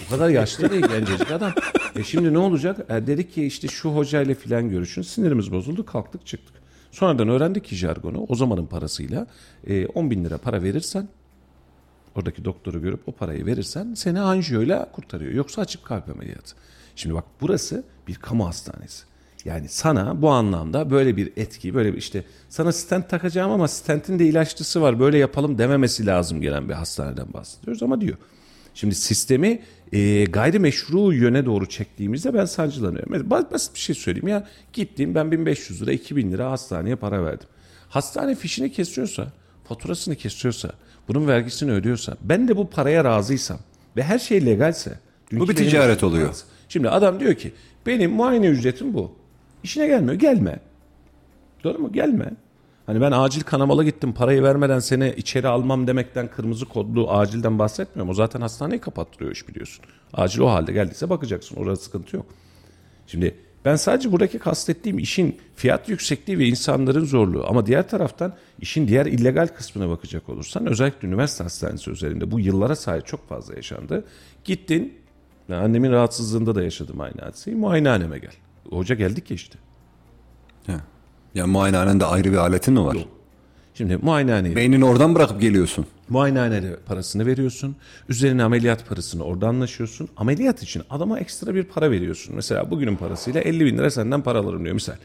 O kadar yaşlı değil gencecik adam. E şimdi ne olacak? E dedik ki işte şu hocayla filan görüşün. Sinirimiz bozuldu kalktık çıktık. Sonradan öğrendik ki jargonu o zamanın parasıyla e, 10 bin lira para verirsen oradaki doktoru görüp o parayı verirsen seni anjiyoyla kurtarıyor. Yoksa açık kalp ameliyatı. Şimdi bak burası bir kamu hastanesi. Yani sana bu anlamda böyle bir etki, böyle bir işte sana stent takacağım ama stentin de ilaçlısı var böyle yapalım dememesi lazım gelen bir hastaneden bahsediyoruz ama diyor. Şimdi sistemi e, gayrimeşru yöne doğru çektiğimizde ben sancılanıyorum. Basit bir şey söyleyeyim ya. Gittim ben 1500 lira 2000 lira hastaneye para verdim. Hastane fişini kesiyorsa, faturasını kesiyorsa, bunun vergisini ödüyorsa, ben de bu paraya razıysam ve her şey legalse. Bu bir ticaret oluyor. Şimdi adam diyor ki benim muayene ücretim bu. İşine gelmiyor. Gelme. Doğru mu? Gelme. Hani ben acil kanamalı gittim parayı vermeden seni içeri almam demekten kırmızı kodlu acilden bahsetmiyorum. O zaten hastaneyi kapattırıyor iş biliyorsun. Acil o halde geldiyse bakacaksın. Orada sıkıntı yok. Şimdi ben sadece buradaki kastettiğim işin fiyat yüksekliği ve insanların zorluğu. Ama diğer taraftan işin diğer illegal kısmına bakacak olursan özellikle üniversite hastanesi üzerinde bu yıllara sahip çok fazla yaşandı. Gittin, annemin rahatsızlığında da yaşadım aynı hadiseyi. Muayenehaneme gel. Hoca geldik ya işte. He. Ya muayenehanende ayrı bir aletin mi var? Şimdi muayenehaneye Beynini oradan bırakıp geliyorsun. Muayenehanede parasını veriyorsun. Üzerine ameliyat parasını orada anlaşıyorsun. Ameliyat için adama ekstra bir para veriyorsun. Mesela bugünün parasıyla 50 bin lira senden para alırım diyor misal.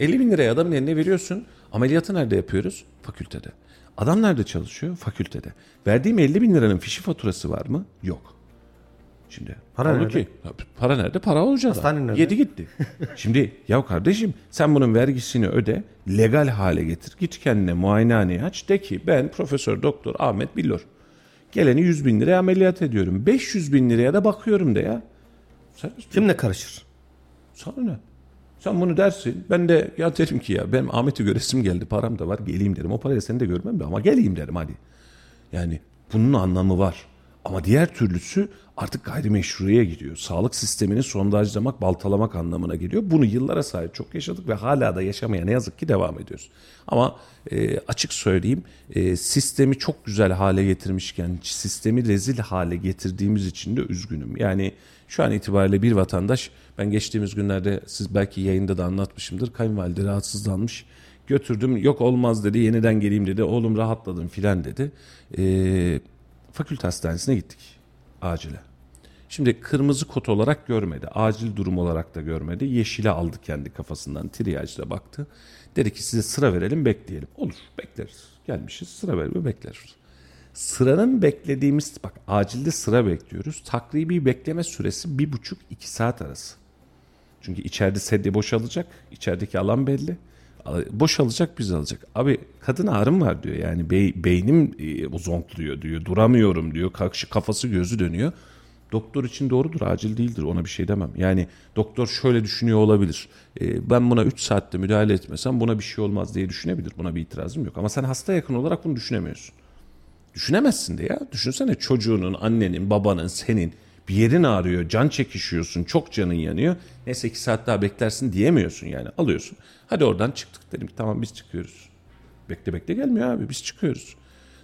50 bin lirayı adamın eline veriyorsun. Ameliyatı nerede yapıyoruz? Fakültede. Adam nerede çalışıyor? Fakültede. Verdiğim 50 bin liranın fişi faturası var mı? Yok. Şimdi Para halbuki- nerede? Para nerede? Para olacak. Hastane nerede? Yedi gitti. Şimdi ya kardeşim sen bunun vergisini öde, legal hale getir. Git kendine muayenehaneyi aç. De ki ben Profesör Doktor Ahmet Billor. Geleni 100 bin liraya ameliyat ediyorum. 500 bin liraya da bakıyorum de ya. Serbest Kim ne karışır? sana ne? Sen bunu dersin. Ben de ya derim ki ya benim Ahmet'i göresim geldi. Param da var. Geleyim derim. O parayla seni de görmem de ama geleyim derim hadi. Yani bunun anlamı var. Ama diğer türlüsü artık gayrimeşruya gidiyor. Sağlık sistemini sondajlamak, baltalamak anlamına geliyor. Bunu yıllara sahip çok yaşadık ve hala da yaşamaya ne yazık ki devam ediyoruz. Ama e, açık söyleyeyim e, sistemi çok güzel hale getirmişken sistemi rezil hale getirdiğimiz için de üzgünüm. Yani şu an itibariyle bir vatandaş ben geçtiğimiz günlerde siz belki yayında da anlatmışımdır. Kayınvalide rahatsızlanmış. Götürdüm yok olmaz dedi yeniden geleyim dedi. Oğlum rahatladım filan dedi. Ee, fakülte hastanesine gittik acile. Şimdi kırmızı kod olarak görmedi. Acil durum olarak da görmedi. Yeşile aldı kendi kafasından. Triyajla baktı. Dedi ki size sıra verelim bekleyelim. Olur bekleriz. Gelmişiz sıra verelim bekleriz. Sıranın beklediğimiz bak acilde sıra bekliyoruz. Takribi bekleme süresi bir buçuk iki saat arası. Çünkü içeride sedye boşalacak. içerideki alan belli. Boşalacak biz alacak. Abi kadın ağrım var diyor. Yani bey, beynim e, zonkluyor diyor. Duramıyorum diyor. Kakşı, kafası gözü dönüyor. Doktor için doğrudur. Acil değildir. Ona bir şey demem. Yani doktor şöyle düşünüyor olabilir. E, ben buna 3 saatte müdahale etmesem buna bir şey olmaz diye düşünebilir. Buna bir itirazım yok. Ama sen hasta yakın olarak bunu düşünemiyorsun. Düşünemezsin de ya. Düşünsene çocuğunun, annenin, babanın, senin bir yerin ağrıyor, can çekişiyorsun, çok canın yanıyor. Neyse iki saat daha beklersin diyemiyorsun yani. Alıyorsun. Hadi oradan çıktık dedim tamam biz çıkıyoruz. Bekle bekle gelmiyor abi biz çıkıyoruz.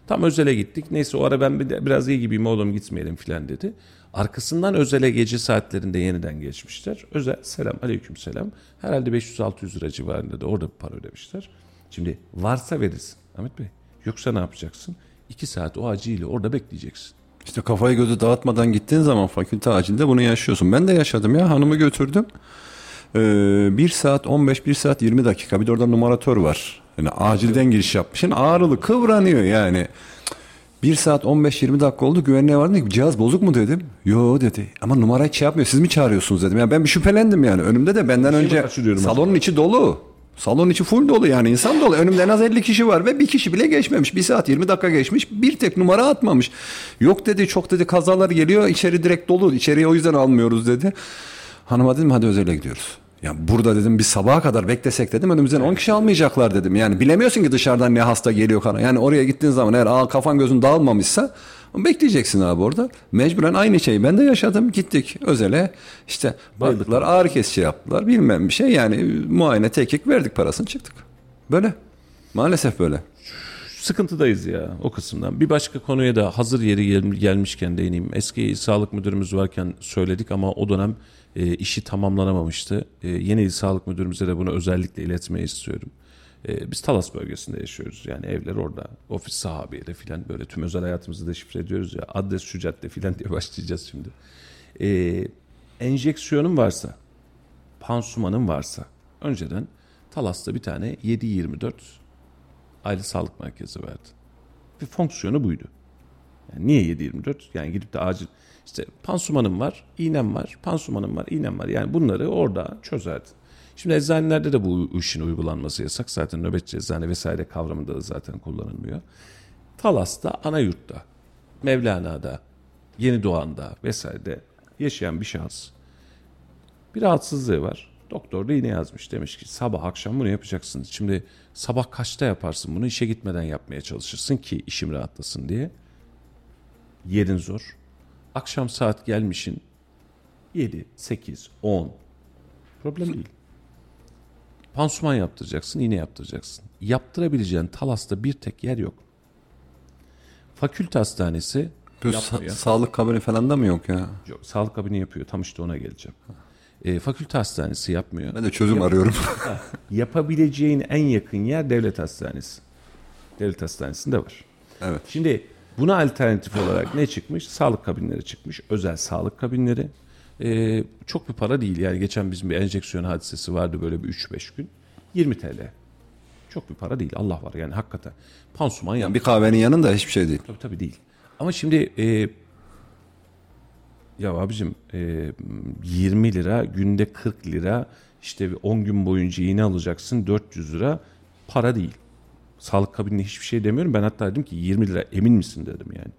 Tam özele gittik. Neyse o ara ben biraz iyi gibiyim oğlum gitmeyelim filan dedi. Arkasından özele gece saatlerinde yeniden geçmişler. Özel selam aleyküm selam. Herhalde 500-600 lira civarında da orada bir para ödemişler. Şimdi varsa verirsin Ahmet Bey. Yoksa ne yapacaksın? İki saat o acıyla orada bekleyeceksin. İşte kafayı gözü dağıtmadan gittiğin zaman fakülte acilde bunu yaşıyorsun. Ben de yaşadım ya hanımı götürdüm. Ee, 1 saat 15, 1 saat 20 dakika bir de orada numaratör var. Yani acilden giriş yapmışsın ağrılı kıvranıyor yani. 1 saat 15-20 dakika oldu güvenliğe vardı ki cihaz bozuk mu dedim. Yo dedi ama numara hiç şey yapmıyor siz mi çağırıyorsunuz dedim. Yani ben bir şüphelendim yani önümde de benden şey önce salonun içi dolu. Salon içi full dolu yani insan dolu. Önümde en az 50 kişi var ve bir kişi bile geçmemiş. Bir saat 20 dakika geçmiş. Bir tek numara atmamış. Yok dedi çok dedi kazalar geliyor. içeri direkt dolu. İçeriye o yüzden almıyoruz dedi. Hanıma dedim hadi özele gidiyoruz. Ya burada dedim bir sabaha kadar beklesek dedim önümüzden 10 kişi almayacaklar dedim. Yani bilemiyorsun ki dışarıdan ne hasta geliyor kana. Yani oraya gittiğin zaman eğer aa, kafan gözün dağılmamışsa bekleyeceksin abi orada. Mecburen aynı şeyi ben de yaşadım. Gittik özele işte baktılar ağrı kesici yaptılar bilmem bir şey. Yani muayene tekik verdik parasını çıktık. Böyle. Maalesef böyle. Sıkıntıdayız ya o kısımdan. Bir başka konuya da hazır yeri gel- gelmişken değineyim. Eski sağlık müdürümüz varken söyledik ama o dönem e, işi tamamlanamamıştı. E, yeni sağlık müdürümüze de bunu özellikle iletmeyi istiyorum. E, biz Talas bölgesinde yaşıyoruz. Yani evler orada. Ofis sahabiyle filan böyle tüm özel hayatımızı da şifre ediyoruz ya. Adres şu cadde filan diye başlayacağız şimdi. E, enjeksiyonun varsa, pansumanın varsa, önceden Talas'ta bir tane 7-24 aile sağlık merkezi verdi. Ve fonksiyonu buydu. Yani niye 7-24? Yani gidip de acil işte pansumanım var, iğnem var, pansumanım var, iğnem var. Yani bunları orada çözerdi. Şimdi eczanelerde de bu işin uygulanması yasak. Zaten nöbetçi eczane vesaire kavramında da zaten kullanılmıyor. Talas'ta, ana yurtta, Mevlana'da, Yeni Doğan'da vesairede yaşayan bir şahıs bir rahatsızlığı var. Doktor da yine yazmış. Demiş ki sabah akşam bunu yapacaksın. Şimdi sabah kaçta yaparsın bunu? işe gitmeden yapmaya çalışırsın ki işim rahatlasın diye. Yerin zor. Akşam saat gelmişin 7, 8, 10. Problem değil. Pansuman yaptıracaksın, iğne yaptıracaksın. Yaptırabileceğin Talas'ta bir tek yer yok. Fakülte hastanesi Böyle sa- sağlık kabini falan da mı yok ya? Yok, sağlık kabini yapıyor. Tam işte ona geleceğim. E, fakülte hastanesi yapmıyor. Ben de çözüm arıyorum. Yapabileceğin en yakın yer devlet hastanesi. Devlet hastanesinde var. evet. Şimdi buna alternatif olarak ne çıkmış? Sağlık kabinleri çıkmış. Özel sağlık kabinleri. E, çok bir para değil. Yani geçen bizim bir enjeksiyon hadisesi vardı böyle bir 3-5 gün. 20 TL. Çok bir para değil. Allah var yani hakikaten. Pansuman. Yani bir kahvenin yanında hiçbir şey değil. Tabii tabii değil. Ama şimdi e, ya abicim e, 20 lira günde 40 lira işte bir 10 gün boyunca iğne alacaksın 400 lira para değil. Sağlık kabinine hiçbir şey demiyorum. Ben hatta dedim ki 20 lira emin misin dedim yani.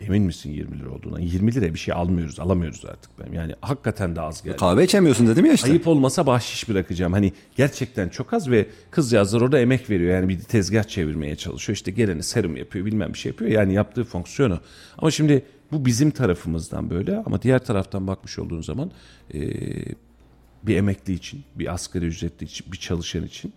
Emin misin 20 lira olduğuna? 20 liraya bir şey almıyoruz, alamıyoruz artık ben. Yani hakikaten de az geldi. Kahve içemiyorsun dedim ya işte. Ayıp olmasa bahşiş bırakacağım. Hani gerçekten çok az ve kızcağızlar orada emek veriyor. Yani bir tezgah çevirmeye çalışıyor. İşte geleni serum yapıyor bilmem bir şey yapıyor. Yani yaptığı fonksiyonu. Ama şimdi bu bizim tarafımızdan böyle ama diğer taraftan bakmış olduğun zaman e, bir emekli için, bir asgari ücretli için, bir çalışan için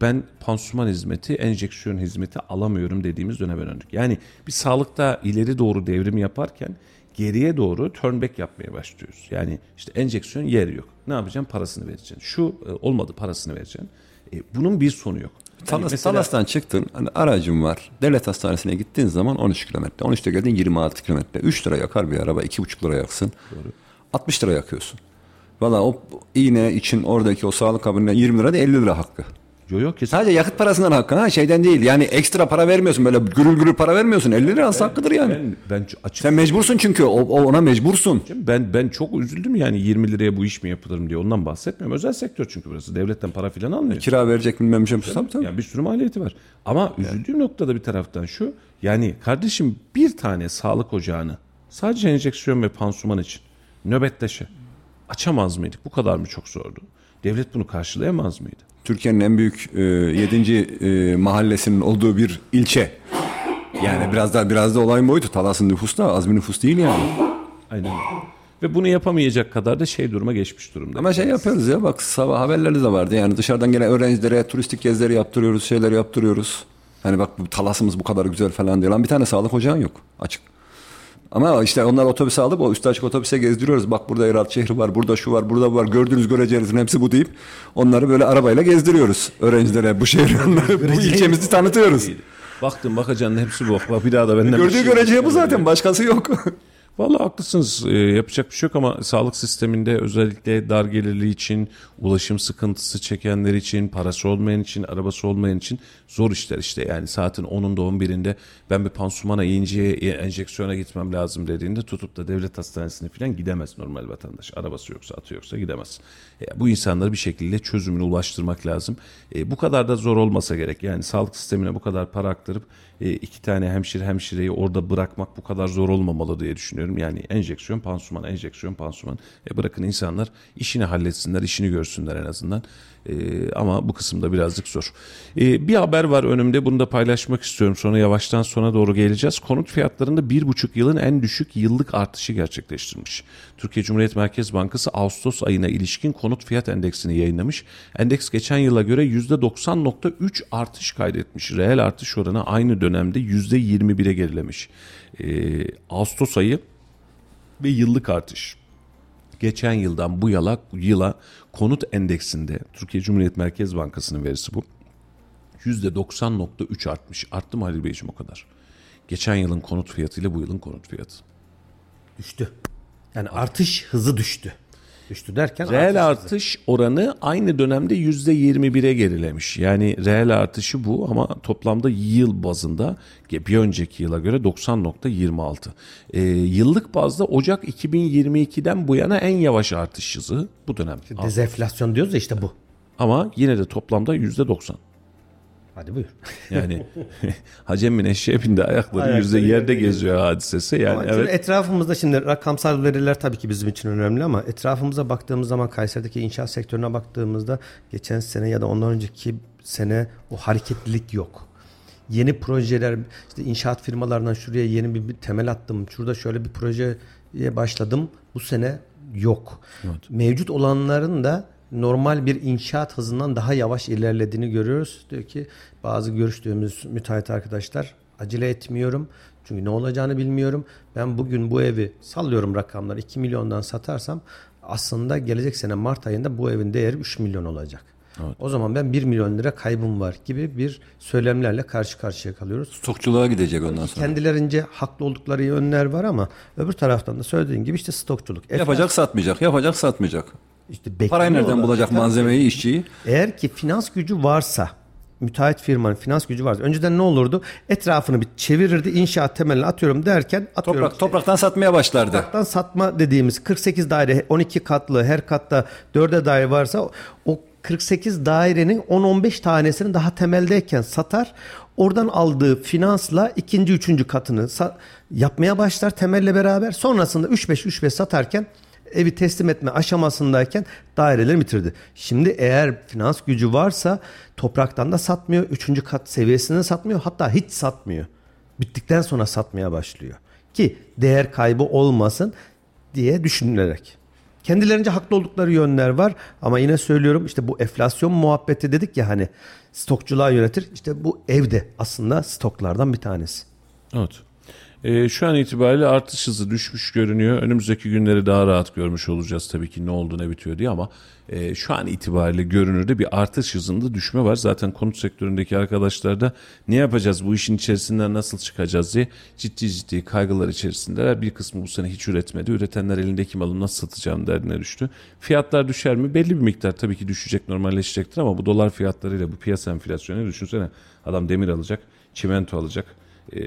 ben pansuman hizmeti, enjeksiyon hizmeti alamıyorum dediğimiz döneme döndük. Yani bir sağlıkta ileri doğru devrim yaparken geriye doğru turn back yapmaya başlıyoruz. Yani işte enjeksiyon yer yok. Ne yapacaksın? Parasını vereceksin. Şu e, olmadı parasını vereceksin. E, bunun bir sonu yok. Yani Talas, mesela- Talas'tan çıktın, hani aracın var. Devlet hastanesine gittiğin zaman 13 kilometre. 13'te geldin 26 kilometre. 3 lira yakar bir araba, 2,5 lira yaksın. 60 lira yakıyorsun. Valla o iğne için oradaki o sağlık kabinine 20 lira değil 50 lira hakkı. Yok yok kesin. Sadece yakıt parasından hakkı ha şeyden değil. Yani ekstra para vermiyorsun böyle gürül gürül para vermiyorsun. 50 lira hakkıdır yani. Ben, ben açık Sen mecbursun çünkü o, o ona mecbursun. ben ben çok üzüldüm yani 20 liraya bu iş mi yapılır diye ondan bahsetmiyorum. Özel sektör çünkü burası. Devletten para filan almıyor. Kira verecek bilmem şey. Tabii, tabii. Yani bir sürü maliyeti var. Ama üzüldüğüm noktada bir taraftan şu. Yani kardeşim bir tane sağlık ocağını sadece enjeksiyon ve pansuman için nöbetleşe açamaz mıydık? Bu kadar mı çok zordu? Devlet bunu karşılayamaz mıydı? Türkiye'nin en büyük e, 7. E, mahallesinin olduğu bir ilçe. Yani biraz da biraz da olay boyutu. Talas'ın nüfusu da az bir nüfus değil yani. Aynen. Ve bunu yapamayacak kadar da şey duruma geçmiş durumda. Ama şey yapıyoruz ya bak sabah haberlerde de vardı. Yani dışarıdan gelen öğrencilere turistik gezileri yaptırıyoruz, şeyler yaptırıyoruz. Hani bak bu Talas'ımız bu kadar güzel falan diyor. Lan bir tane sağlık ocağın yok açık. Ama işte onlar otobüse alıp o üstü açık otobüse gezdiriyoruz. Bak burada Erat şehri var, burada şu var, burada bu var. Gördüğünüz göreceğinizin hepsi bu deyip onları böyle arabayla gezdiriyoruz. Öğrencilere bu şehri, bu ilçemizi tanıtıyoruz. Baktım bakacaksın hepsi bu. Bak bir daha da benden Gördüğü şey göreceği bu zaten başkası yok. Vallahi haklısınız. Ee, yapacak bir şey yok ama sağlık sisteminde özellikle dar gelirli için, ulaşım sıkıntısı çekenler için, parası olmayan için, arabası olmayan için zor işler işte. Yani saatin 10'unda 11'inde ben bir pansumana, iğneciye, enjeksiyona gitmem lazım dediğinde tutup da devlet hastanesine falan gidemez normal vatandaş. Arabası yoksa, atı yoksa gidemez. E, bu insanları bir şekilde çözümüne ulaştırmak lazım. E, bu kadar da zor olmasa gerek. Yani sağlık sistemine bu kadar para aktarıp e, iki tane hemşire hemşireyi orada bırakmak bu kadar zor olmamalı diye düşünüyorum. Yani enjeksiyon, pansuman, enjeksiyon, pansuman. E, bırakın insanlar işini halletsinler, işini görsünler en azından. E, ama bu kısımda birazcık zor. E, bir haber var önümde. Bunu da paylaşmak istiyorum. Sonra yavaştan sona doğru geleceğiz. Konut fiyatlarında bir buçuk yılın en düşük yıllık artışı gerçekleştirmiş. Türkiye Cumhuriyet Merkez Bankası Ağustos ayına ilişkin konut fiyat endeksini yayınlamış. Endeks geçen yıla göre %90.3 artış kaydetmiş. Reel artış oranı aynı dönemde %21'e gerilemiş. Ee, Ağustos ayı ve yıllık artış. Geçen yıldan bu yıla, yıla konut endeksinde Türkiye Cumhuriyet Merkez Bankası'nın verisi bu. %90.3 artmış. Arttı mı Halil Beyciğim o kadar? Geçen yılın konut fiyatı ile bu yılın konut fiyatı. Düştü. Yani artış hızı düştü. Düştü derken Reel artış artış oranı aynı dönemde %21'e gerilemiş. Yani reel artışı bu ama toplamda yıl bazında bir önceki yıla göre 90.26. Ee, yıllık bazda Ocak 2022'den bu yana en yavaş artış hızı bu dönem. Dezenflasyon diyoruz ya işte bu. Ama yine de toplamda %90. Hadi buyur. Yani Hacem'in eşeğe bindi ayakları Ayakları yüzde yerde geziyor hadisesi. Yani Ama evet. etrafımızda şimdi rakamsal veriler tabii ki bizim için önemli ama etrafımıza baktığımız zaman Kayseri'deki inşaat sektörüne baktığımızda geçen sene ya da ondan önceki sene o hareketlilik yok. Yeni projeler işte inşaat firmalarından şuraya yeni bir, bir temel attım. Şurada şöyle bir projeye başladım. Bu sene yok. Mevcut olanların da normal bir inşaat hızından daha yavaş ilerlediğini görüyoruz. Diyor ki bazı görüştüğümüz müteahhit arkadaşlar acele etmiyorum. Çünkü ne olacağını bilmiyorum. Ben bugün bu evi sallıyorum rakamlar 2 milyondan satarsam aslında gelecek sene Mart ayında bu evin değeri 3 milyon olacak. O zaman ben 1 milyon lira kaybım var gibi bir söylemlerle karşı karşıya kalıyoruz. Stokçuluğa gidecek ondan sonra. Kendilerince haklı oldukları yönler var ama öbür taraftan da söylediğin gibi işte stokçuluk. Yapacak satmayacak, yapacak satmayacak. işte Parayı nereden bulacak malzemeyi, işçiyi? Eğer ki finans gücü varsa müteahhit firmanın finans gücü varsa önceden ne olurdu? Etrafını bir çevirirdi inşaat temelini atıyorum derken atıyorum. Toprak, topraktan satmaya başlardı. Topraktan satma dediğimiz 48 daire 12 katlı her katta 4'e daire varsa o 48 dairenin 10-15 tanesini daha temeldeyken satar. Oradan aldığı finansla ikinci, üçüncü katını yapmaya başlar temelle beraber. Sonrasında 3-5 3-5 satarken evi teslim etme aşamasındayken daireleri bitirdi. Şimdi eğer finans gücü varsa topraktan da satmıyor. Üçüncü kat seviyesinde satmıyor. Hatta hiç satmıyor. Bittikten sonra satmaya başlıyor. Ki değer kaybı olmasın diye düşünülerek. Kendilerince haklı oldukları yönler var ama yine söylüyorum işte bu enflasyon muhabbeti dedik ya hani stokçuluğa yönetir. İşte bu evde aslında stoklardan bir tanesi. Evet. Ee, şu an itibariyle artış hızı düşmüş görünüyor. Önümüzdeki günleri daha rahat görmüş olacağız tabii ki ne oldu ne bitiyor diye ama e, şu an itibariyle görünürde bir artış hızında düşme var. Zaten konut sektöründeki arkadaşlar da ne yapacağız bu işin içerisinden nasıl çıkacağız diye ciddi ciddi kaygılar içerisindeler. Bir kısmı bu sene hiç üretmedi. Üretenler elindeki malı nasıl satacağım derdine düştü. Fiyatlar düşer mi? Belli bir miktar tabii ki düşecek normalleşecektir ama bu dolar fiyatlarıyla bu piyasa enflasyonu düşünsene adam demir alacak, çimento alacak e,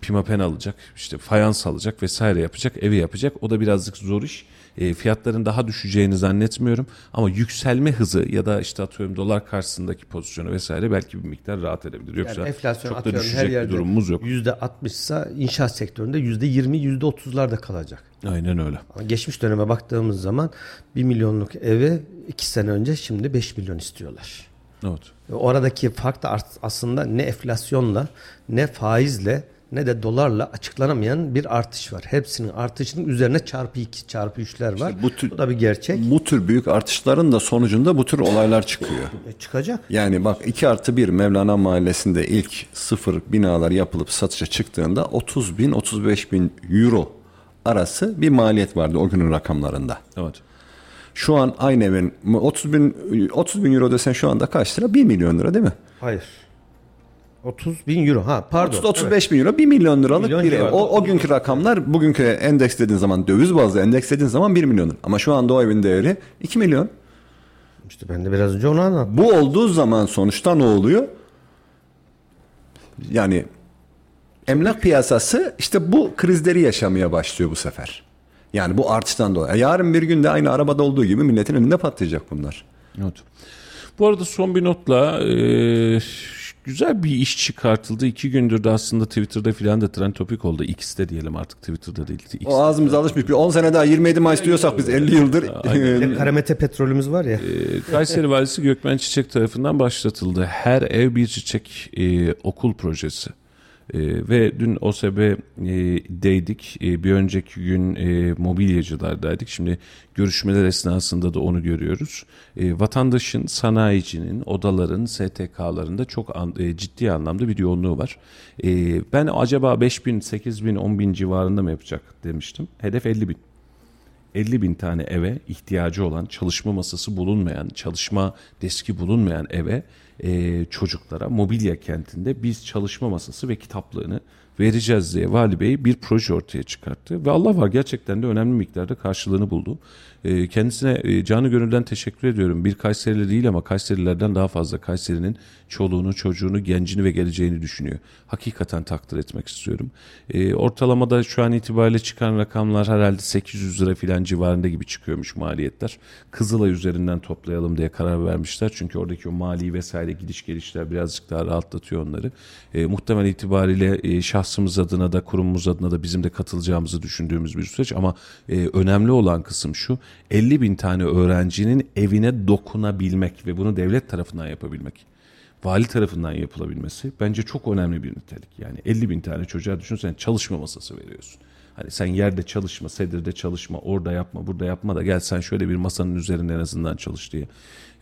pimapen alacak, işte fayans alacak vesaire yapacak, evi yapacak. O da birazcık zor iş. E, fiyatların daha düşeceğini zannetmiyorum ama yükselme hızı ya da işte atıyorum dolar karşısındaki pozisyonu vesaire belki bir miktar rahat edebilir. Yoksa Yani enflasyon çok da atıyorum her düşecek bir yerde durumumuz yok. %60 ise inşaat sektöründe %20 %30'lar kalacak. Aynen öyle. Ama geçmiş döneme baktığımız zaman 1 milyonluk eve 2 sene önce şimdi 5 milyon istiyorlar. Evet. Ve Oradaki fark da aslında ne enflasyonla ne faizle ne de dolarla açıklanamayan bir artış var. Hepsinin artışının üzerine çarpı 2 çarpı 3'ler var. bu tür- Bu da bir gerçek. Bu tür büyük artışların da sonucunda bu tür olaylar çıkıyor. E, çıkacak. Yani bak 2 artı 1 Mevlana Mahallesi'nde ilk sıfır binalar yapılıp satışa çıktığında 30 bin 35 bin euro arası bir maliyet vardı o günün rakamlarında. Evet. Şu an aynı evin 30 bin 30 bin euro desen şu anda kaç lira? 1 milyon lira değil mi? Hayır. 30 bin euro. Ha pardon. 30 35 bin euro 1 milyon liralık Milyon bir ev. O, o günkü rakamlar bugünkü endekslediğin zaman döviz bazlı endekslediğin zaman 1 milyon. Ama şu anda o evin değeri 2 milyon. İşte ben de biraz önce onu anlattım. Bu olduğu zaman sonuçta ne oluyor? Yani emlak piyasası işte bu krizleri yaşamaya başlıyor bu sefer. Yani bu artıştan dolayı. Yarın bir gün de aynı arabada olduğu gibi milletin önünde patlayacak bunlar. Evet. Bu arada son bir notla e, güzel bir iş çıkartıldı. İki gündür de aslında Twitter'da filan da trend topik oldu. X'te diyelim artık Twitter'da değil. X'te. O ağzımıza alışmış bir 10 sene daha 27 Mayıs diyorsak biz 50 yıldır Karamete petrolümüz var ya. E, Kayseri Valisi Gökmen Çiçek tarafından başlatıldı. Her ev bir çiçek e, okul projesi. E, ve dün OSB'deydik. E, bir önceki gün e, mobilyacılardaydık. Şimdi görüşmeler esnasında da onu görüyoruz. E, vatandaşın, sanayicinin, odaların, STK'larında çok an- e, ciddi anlamda bir yoğunluğu var. E, ben acaba 5 bin, 8 bin, 10 bin civarında mı yapacak demiştim. Hedef 50 bin. 50 bin tane eve ihtiyacı olan çalışma masası bulunmayan, çalışma deski bulunmayan eve e, çocuklara mobilya kentinde biz çalışma masası ve kitaplığını vereceğiz diye Vali Bey bir proje ortaya çıkarttı. Ve Allah var gerçekten de önemli miktarda karşılığını buldu. E, kendisine e, canı gönülden teşekkür ediyorum. Bir Kayserili değil ama Kayserilerden daha fazla Kayseri'nin çoluğunu, çocuğunu, gencini ve geleceğini düşünüyor. Hakikaten takdir etmek istiyorum. E, ortalamada şu an itibariyle çıkan rakamlar herhalde 800 lira filan civarında gibi çıkıyormuş maliyetler. Kızılay üzerinden toplayalım diye karar vermişler. Çünkü oradaki o mali vesaire gidiş gelişler birazcık daha rahatlatıyor onları. E, muhtemel itibariyle şahsımız adına da kurumumuz adına da bizim de katılacağımızı düşündüğümüz bir süreç ama e, önemli olan kısım şu 50 bin tane öğrencinin evine dokunabilmek ve bunu devlet tarafından yapabilmek vali tarafından yapılabilmesi bence çok önemli bir nitelik. Yani 50 bin tane çocuğa düşünsen çalışma masası veriyorsun. Hani sen yerde çalışma, sedirde çalışma, orada yapma, burada yapma da gel sen şöyle bir masanın üzerinde en azından çalış diye.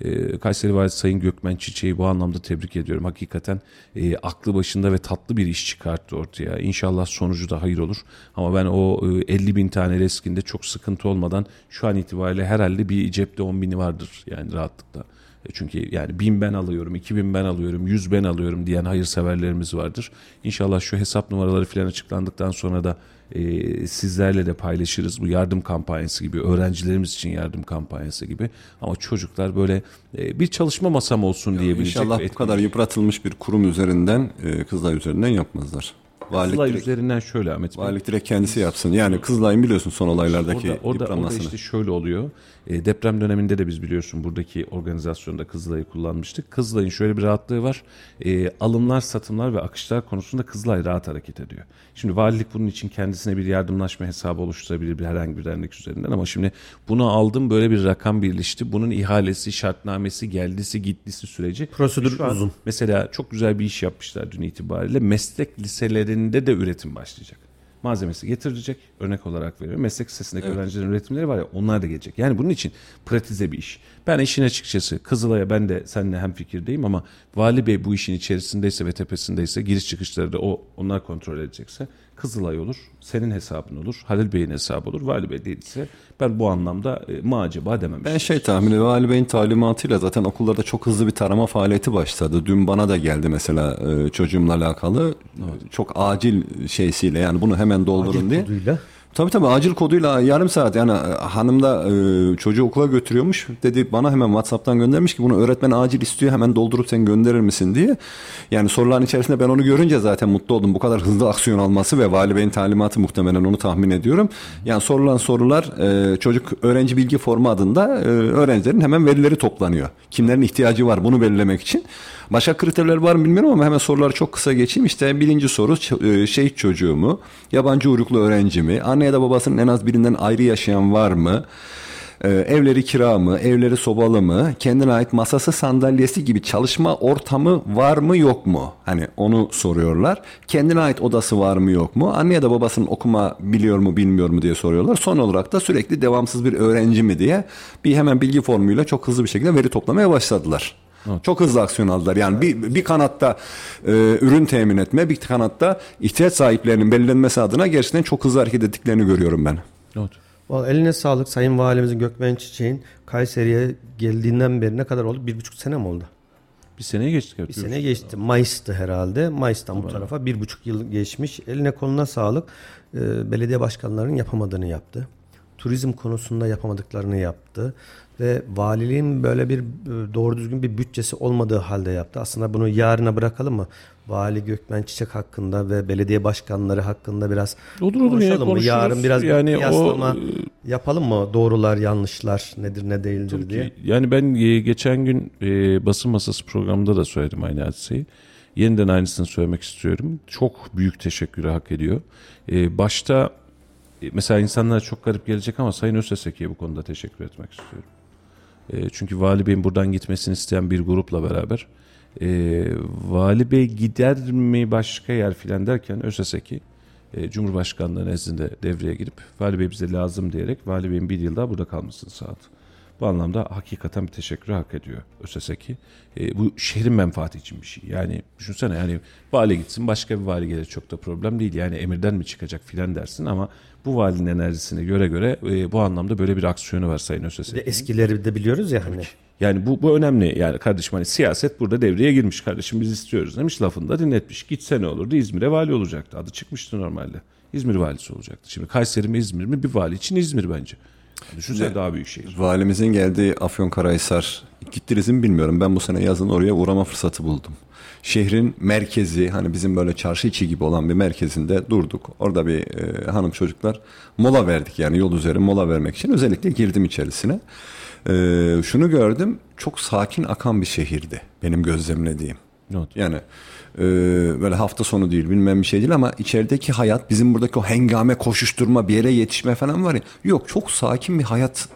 Ee, Kayseri Valisi Sayın Gökmen Çiçeği bu anlamda tebrik ediyorum. Hakikaten e, aklı başında ve tatlı bir iş çıkarttı ortaya. İnşallah sonucu da hayır olur. Ama ben o e, 50 bin tane reskinde çok sıkıntı olmadan şu an itibariyle herhalde bir cepte 10 bini vardır yani rahatlıkla. E, Çünkü yani bin ben alıyorum, iki bin ben alıyorum, yüz ben alıyorum diyen hayırseverlerimiz vardır. İnşallah şu hesap numaraları falan açıklandıktan sonra da e, sizlerle de paylaşırız. Bu yardım kampanyası gibi, öğrencilerimiz için yardım kampanyası gibi. Ama çocuklar böyle e, bir çalışma masam olsun diyebilecek. İnşallah bu kadar yıpratılmış bir kurum üzerinden, e, Kızılay üzerinden yapmazlar. Valilik Kızılay direkt, üzerinden şöyle Ahmet Bey. valilik direkt kendisi yapsın. Yani Kızılay'ın biliyorsun son olaylardaki Orada, orada, orada yıpranmasını. işte şöyle oluyor. E, deprem döneminde de biz biliyorsun buradaki organizasyonda Kızılay'ı kullanmıştık. Kızılay'ın şöyle bir rahatlığı var. E, alımlar, satımlar ve akışlar konusunda Kızılay rahat hareket ediyor. Şimdi valilik bunun için kendisine bir yardımlaşma hesabı oluşturabilir bir herhangi bir dernek üzerinden ama şimdi bunu aldım böyle bir rakam birleşti. Bunun ihalesi, şartnamesi, geldisi, gittisi süreci. Prosedür an uzun. Mesela çok güzel bir iş yapmışlar dün itibariyle. Meslek liselerinde de üretim başlayacak. Malzemesi getirilecek. Örnek olarak veriyorum. Meslek lisesindeki öğrencilerin üretimleri var ya onlar da gelecek. Yani bunun için pratize bir iş. Ben işin açıkçası Kızılay'a ben de seninle hem fikirdeyim ama Vali Bey bu işin içerisindeyse ve tepesindeyse giriş çıkışları da o onlar kontrol edecekse Kızılay olur, senin hesabın olur, Halil Bey'in hesabı olur, Vali Bey değilse ben bu anlamda e, ma acaba dememiştim. Ben şey tahmin ediyorum. Vali Bey'in talimatıyla zaten okullarda çok hızlı bir tarama faaliyeti başladı. Dün bana da geldi mesela e, çocuğumla alakalı. Çok acil şeysiyle yani bunu hemen doldurun diye. Koduyla. Tabii tabii acil koduyla yarım saat yani e, hanım da e, çocuğu okula götürüyormuş. Dedi bana hemen WhatsApp'tan göndermiş ki bunu öğretmen acil istiyor hemen doldurup sen gönderir misin diye. Yani soruların içerisinde ben onu görünce zaten mutlu oldum. Bu kadar hızlı aksiyon alması ve vali beyin talimatı muhtemelen onu tahmin ediyorum. Yani sorulan sorular e, çocuk öğrenci bilgi formu adında e, öğrencilerin hemen verileri toplanıyor. Kimlerin ihtiyacı var bunu belirlemek için. Başka kriterler var mı bilmiyorum ama hemen soruları çok kısa geçeyim. İşte birinci soru e, şehit çocuğu mu? Yabancı uyruklu öğrenci mi? Anne ya da babasının en az birinden ayrı yaşayan var mı? Ee, evleri kira mı? Evleri sobalı mı? Kendine ait masası sandalyesi gibi çalışma ortamı var mı yok mu? Hani onu soruyorlar. Kendine ait odası var mı yok mu? Anne ya da babasının okuma biliyor mu bilmiyor mu diye soruyorlar. Son olarak da sürekli devamsız bir öğrenci mi diye bir hemen bilgi formuyla çok hızlı bir şekilde veri toplamaya başladılar. Çok hızlı aksiyon aldılar. Yani bir, bir kanatta e, ürün temin etme, bir kanatta ihtiyaç sahiplerinin belirlenmesi adına gerçekten çok hızlı hareket ettiklerini görüyorum ben. Evet. Vallahi eline sağlık Sayın Valimizin Gökmen Çiçek'in Kayseri'ye geldiğinden beri ne kadar oldu? Bir buçuk sene mi oldu? Bir seneye geçtik. evet, Bir sene geçti. Mayıs'tı herhalde. Mayıs'tan bu tarafa bir buçuk yıl geçmiş. Eline koluna sağlık. Ee, belediye başkanlarının yapamadığını yaptı. Turizm konusunda yapamadıklarını yaptı. Ve valiliğin böyle bir e, doğru düzgün bir bütçesi olmadığı halde yaptı. Aslında bunu yarına bırakalım mı? Vali Gökmen Çiçek hakkında ve belediye başkanları hakkında biraz Olur, olur, konuşalım mı? konuşuruz. Yarın biraz Yani yani o, yapalım mı? Doğrular, yanlışlar nedir ne değildir diye. Ki, Yani ben e, geçen gün e, basın masası programında da söyledim aynı hadiseyi. Yeniden aynısını söylemek istiyorum. Çok büyük teşekkürü hak ediyor. E, başta e, mesela insanlara çok garip gelecek ama Sayın Özteseki'ye bu konuda teşekkür etmek istiyorum. E, çünkü Vali Bey'in buradan gitmesini isteyen bir grupla beraber e, Vali Bey gider mi başka yer filan derken Özteseki e, Cumhurbaşkanlığı nezdinde devreye girip Vali Bey bize lazım diyerek Vali Bey'in bir yıl daha burada kalmasını sağladı. Bu anlamda hakikaten bir teşekkür hak ediyor ÖSSEK'i. E, bu şehrin menfaati için bir şey. Yani düşünsene yani vali gitsin başka bir vali gelir çok da problem değil. Yani emirden mi çıkacak filan dersin ama bu valinin enerjisine göre göre e, bu anlamda böyle bir aksiyonu var Sayın Bir de ÖSSEK. eskileri de biliyoruz ya hani. Yani bu, bu önemli yani kardeşim hani siyaset burada devreye girmiş kardeşim biz istiyoruz demiş lafında dinletmiş. Gitse ne olurdu İzmir'e vali olacaktı adı çıkmıştı normalde. İzmir valisi olacaktı. Şimdi Kayseri mi İzmir mi bir vali için İzmir bence. Düşünsene daha büyük şehir. Valimizin geldiği Afyonkarahisar gittiniz mi bilmiyorum. Ben bu sene yazın oraya uğrama fırsatı buldum. Şehrin merkezi hani bizim böyle çarşı içi gibi olan bir merkezinde durduk. Orada bir e, hanım çocuklar mola verdik yani yol üzeri mola vermek için özellikle girdim içerisine. E, şunu gördüm çok sakin akan bir şehirdi benim gözlemlediğim. Oldu? Yani e, böyle hafta sonu değil bilmem bir şey değil ama içerideki hayat bizim buradaki o hengame koşuşturma bir yere yetişme falan var ya. Yok çok sakin bir hayat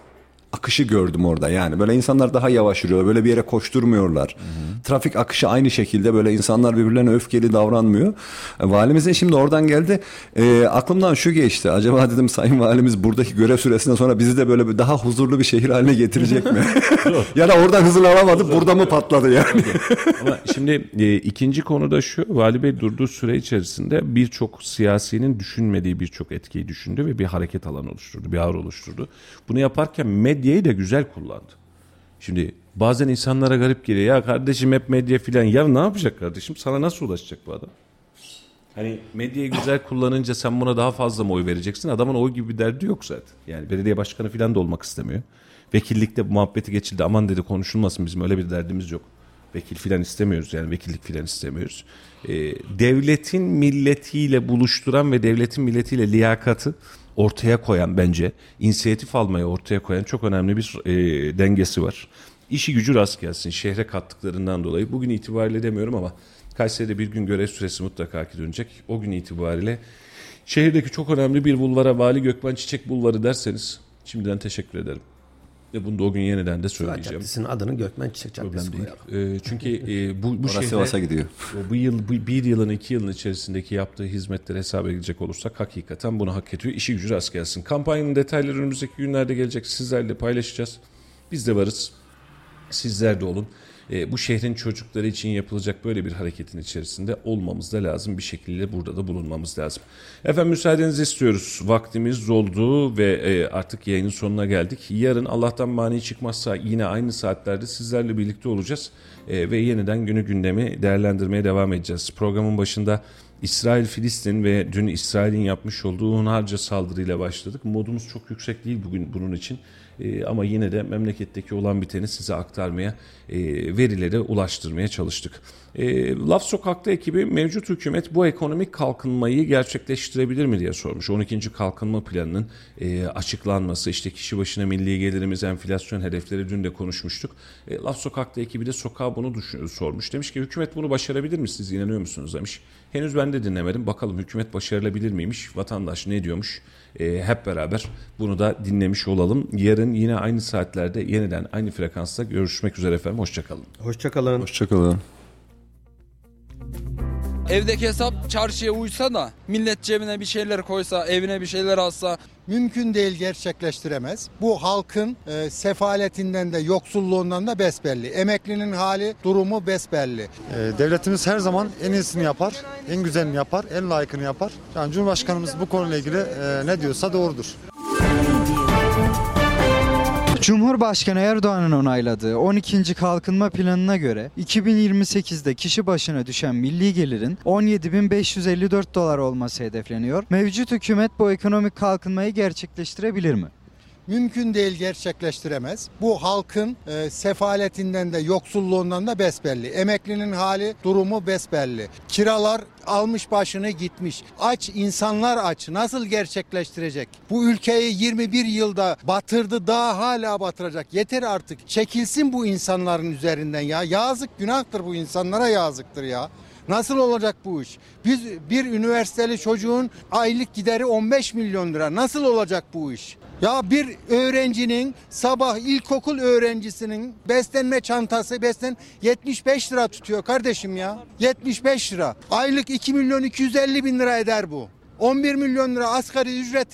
akışı gördüm orada yani böyle insanlar daha yavaş yürüyor böyle bir yere koşturmuyorlar. Trafik akışı aynı şekilde böyle insanlar birbirlerine öfkeli davranmıyor. E, Valimizin şimdi oradan geldi E, aklımdan şu geçti acaba dedim sayın valimiz buradaki görev süresinden sonra bizi de böyle bir daha huzurlu bir şehir haline getirecek mi? ya da oradan hızını alamadı burada mı patladı yani? Ama şimdi e, ikinci konu da şu. Vali Bey durduğu süre içerisinde birçok siyasinin düşünmediği birçok etkiyi düşündü ve bir hareket alanı oluşturdu, bir ağır oluşturdu. Bunu yaparken medyayı da güzel kullandı. Şimdi bazen insanlara garip geliyor. Ya kardeşim hep medya filan. Ya ne yapacak kardeşim? Sana nasıl ulaşacak bu adam? Hani medyayı güzel kullanınca sen buna daha fazla mı oy vereceksin? Adamın oy gibi bir derdi yok zaten. Yani belediye başkanı filan da olmak istemiyor. Vekillikte bu muhabbeti geçildi. Aman dedi konuşulmasın bizim öyle bir derdimiz yok. Vekil filan istemiyoruz yani vekillik filan istemiyoruz. Ee, devletin milletiyle buluşturan ve devletin milletiyle liyakatı ortaya koyan bence inisiyatif almayı ortaya koyan çok önemli bir e, dengesi var. İşi gücü rast gelsin şehre kattıklarından dolayı. Bugün itibariyle demiyorum ama Kayseri'de bir gün görev süresi mutlaka ki dönecek. O gün itibariyle şehirdeki çok önemli bir bulvara Vali Gökmen Çiçek Bulvarı derseniz şimdiden teşekkür ederim. Ve bunu da o gün yeniden de söyleyeceğim. Caddesi'nin adını Gökmen Çiçek Caddesi Problem değil. koyalım. Ee, çünkü e, bu, bu Orası şehre Sivas'a gidiyor. bu yıl bu bir yılın iki yılın içerisindeki yaptığı hizmetleri hesap edecek olursak hakikaten bunu hak ediyor. İşi gücü rast gelsin. Kampanyanın detayları önümüzdeki günlerde gelecek. Sizlerle paylaşacağız. Biz de varız. Sizler de olun. E, bu şehrin çocukları için yapılacak böyle bir hareketin içerisinde olmamız da lazım. Bir şekilde burada da bulunmamız lazım. Efendim müsaadenizi istiyoruz. Vaktimiz doldu ve e, artık yayının sonuna geldik. Yarın Allah'tan mani çıkmazsa yine aynı saatlerde sizlerle birlikte olacağız. E, ve yeniden günü gündemi değerlendirmeye devam edeceğiz. Programın başında İsrail, Filistin ve dün İsrail'in yapmış olduğu hunharca saldırıyla başladık. Modumuz çok yüksek değil bugün bunun için. Ee, ama yine de memleketteki olan biteni size aktarmaya, e, verilere ulaştırmaya çalıştık. E, Laf Sokak'ta ekibi mevcut hükümet bu ekonomik kalkınmayı gerçekleştirebilir mi diye sormuş. 12. kalkınma planının e, açıklanması, işte kişi başına milli gelirimiz, enflasyon hedefleri dün de konuşmuştuk. E, Laf Sokak'ta ekibi de sokağa bunu düşün- sormuş. Demiş ki hükümet bunu başarabilir mi siz inanıyor musunuz demiş. Henüz ben de dinlemedim. Bakalım hükümet başarılabilir miymiş? Vatandaş ne diyormuş? E, hep beraber bunu da dinlemiş olalım. Yarın yine aynı saatlerde yeniden aynı frekansta görüşmek üzere efendim. Hoşçakalın. Hoşçakalın. Hoşçakalın. Evdeki hesap çarşıya uysa da millet cebine bir şeyler koysa, evine bir şeyler alsa mümkün değil gerçekleştiremez. Bu halkın e, sefaletinden de yoksulluğundan da besbelli. Emeklinin hali, durumu besbelli. Ee, Devletimiz her zaman en iyisini yapar, en güzelini yapar, en layıkını yapar. Yani Cumhurbaşkanımız bu konuyla ilgili e, ne diyorsa doğrudur. Cumhurbaşkanı Erdoğan'ın onayladığı 12. kalkınma planına göre 2028'de kişi başına düşen milli gelirin 17.554 dolar olması hedefleniyor. Mevcut hükümet bu ekonomik kalkınmayı gerçekleştirebilir mi? Mümkün değil gerçekleştiremez. Bu halkın e, sefaletinden de yoksulluğundan da besbelli. Emeklinin hali, durumu besbelli. Kiralar almış başını gitmiş. Aç insanlar aç. Nasıl gerçekleştirecek? Bu ülkeyi 21 yılda batırdı daha hala batıracak. Yeter artık. Çekilsin bu insanların üzerinden ya. Yazık günahtır bu insanlara yazıktır ya. Nasıl olacak bu iş? Biz bir üniversiteli çocuğun aylık gideri 15 milyon lira. Nasıl olacak bu iş? Ya bir öğrencinin sabah ilkokul öğrencisinin beslenme çantası beslen 75 lira tutuyor kardeşim ya. 75 lira. Aylık 2 milyon 250 bin lira eder bu. 11 milyon lira asgari ücret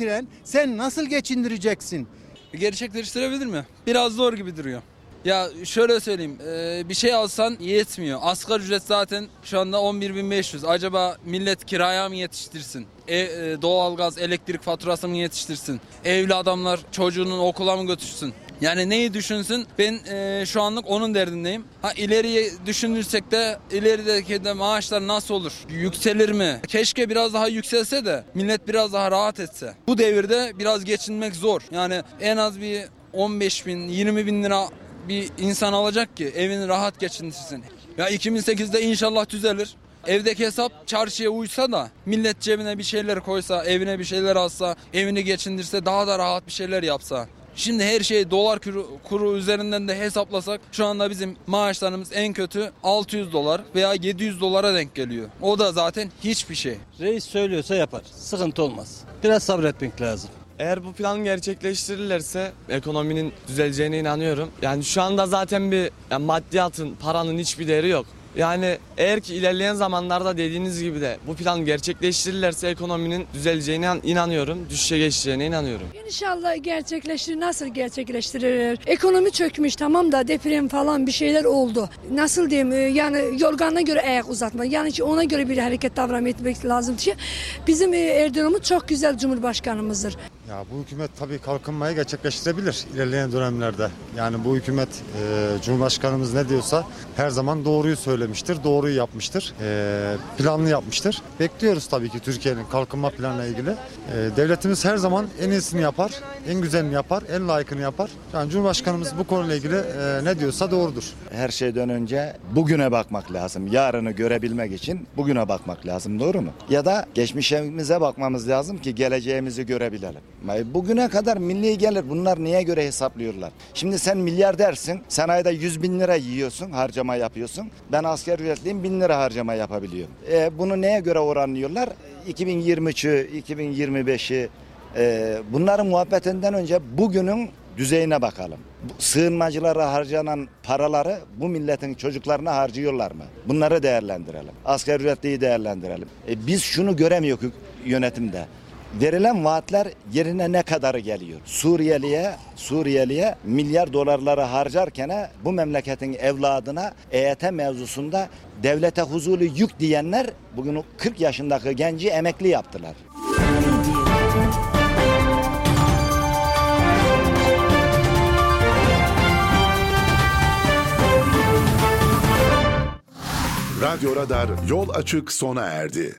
sen nasıl geçindireceksin? Gerçekleştirebilir mi? Biraz zor gibi duruyor. Ya şöyle söyleyeyim e, bir şey alsan yetmiyor. Asgari ücret zaten şu anda 11.500. Acaba millet kiraya mı yetiştirsin? E, e, doğalgaz, elektrik faturası mı yetiştirsin? Evli adamlar çocuğunun okula mı götürsün? Yani neyi düşünsün? Ben e, şu anlık onun derdindeyim. Ha ileriye düşünürsek de ilerideki de maaşlar nasıl olur? Yükselir mi? Keşke biraz daha yükselse de millet biraz daha rahat etse. Bu devirde biraz geçinmek zor. Yani en az bir 15 bin, 20 bin lira bir insan alacak ki evini rahat geçindirsin. Ya 2008'de inşallah düzelir. Evdeki hesap çarşıya uysa da millet cebine bir şeyler koysa, evine bir şeyler alsa, evini geçindirse daha da rahat bir şeyler yapsa. Şimdi her şey dolar kuru, kuru üzerinden de hesaplasak şu anda bizim maaşlarımız en kötü 600 dolar veya 700 dolara denk geliyor. O da zaten hiçbir şey. Reis söylüyorsa yapar. Sıkıntı olmaz. Biraz sabretmek lazım. Eğer bu plan gerçekleştirirlerse ekonominin düzeleceğine inanıyorum. Yani şu anda zaten bir yani maddiyatın, paranın hiçbir değeri yok. Yani eğer ki ilerleyen zamanlarda dediğiniz gibi de bu plan gerçekleştirirlerse ekonominin düzeleceğine inanıyorum. Düşüşe geçeceğine inanıyorum. İnşallah gerçekleştirir. Nasıl gerçekleştirir? Ekonomi çökmüş tamam da deprem falan bir şeyler oldu. Nasıl diyeyim e, yani yorganına göre ayak uzatma. Yani ona göre bir hareket davranma etmek lazım bizim e, Erdoğan'ımız çok güzel Cumhurbaşkanımızdır. Ya bu hükümet tabii kalkınmayı gerçekleştirebilir ilerleyen dönemlerde. Yani bu hükümet e, Cumhurbaşkanımız ne diyorsa her zaman doğruyu söylemiştir, doğruyu yapmıştır, e, planlı yapmıştır. Bekliyoruz tabii ki Türkiye'nin kalkınma planıyla ilgili. E, devletimiz her zaman en iyisini yapar, en güzelini yapar, en layıkını yapar. Yani Cumhurbaşkanımız bu konuyla ilgili e, ne diyorsa doğrudur. Her şeyden önce bugüne bakmak lazım. Yarını görebilmek için bugüne bakmak lazım doğru mu? Ya da geçmişimize bakmamız lazım ki geleceğimizi görebilelim. Bugüne kadar milli gelir bunlar niye göre hesaplıyorlar? Şimdi sen milyardersin, sen ayda 100 bin lira yiyorsun, harcama yapıyorsun. Ben asker ücretliyim bin lira harcama yapabiliyorum. E, bunu neye göre oranlıyorlar? 2023'ü, 2025'i e, bunların muhabbetinden önce bugünün düzeyine bakalım. Sığınmacılara harcanan paraları bu milletin çocuklarına harcıyorlar mı? Bunları değerlendirelim. Asgari ücretliyi değerlendirelim. E biz şunu göremiyoruz yönetimde. Verilen vaatler yerine ne kadarı geliyor? Suriyeliye, Suriyeliye milyar dolarları harcarken bu memleketin evladına EYT mevzusunda devlete huzurlu yük diyenler bugün 40 yaşındaki genci emekli yaptılar. Radyo Radar yol açık sona erdi.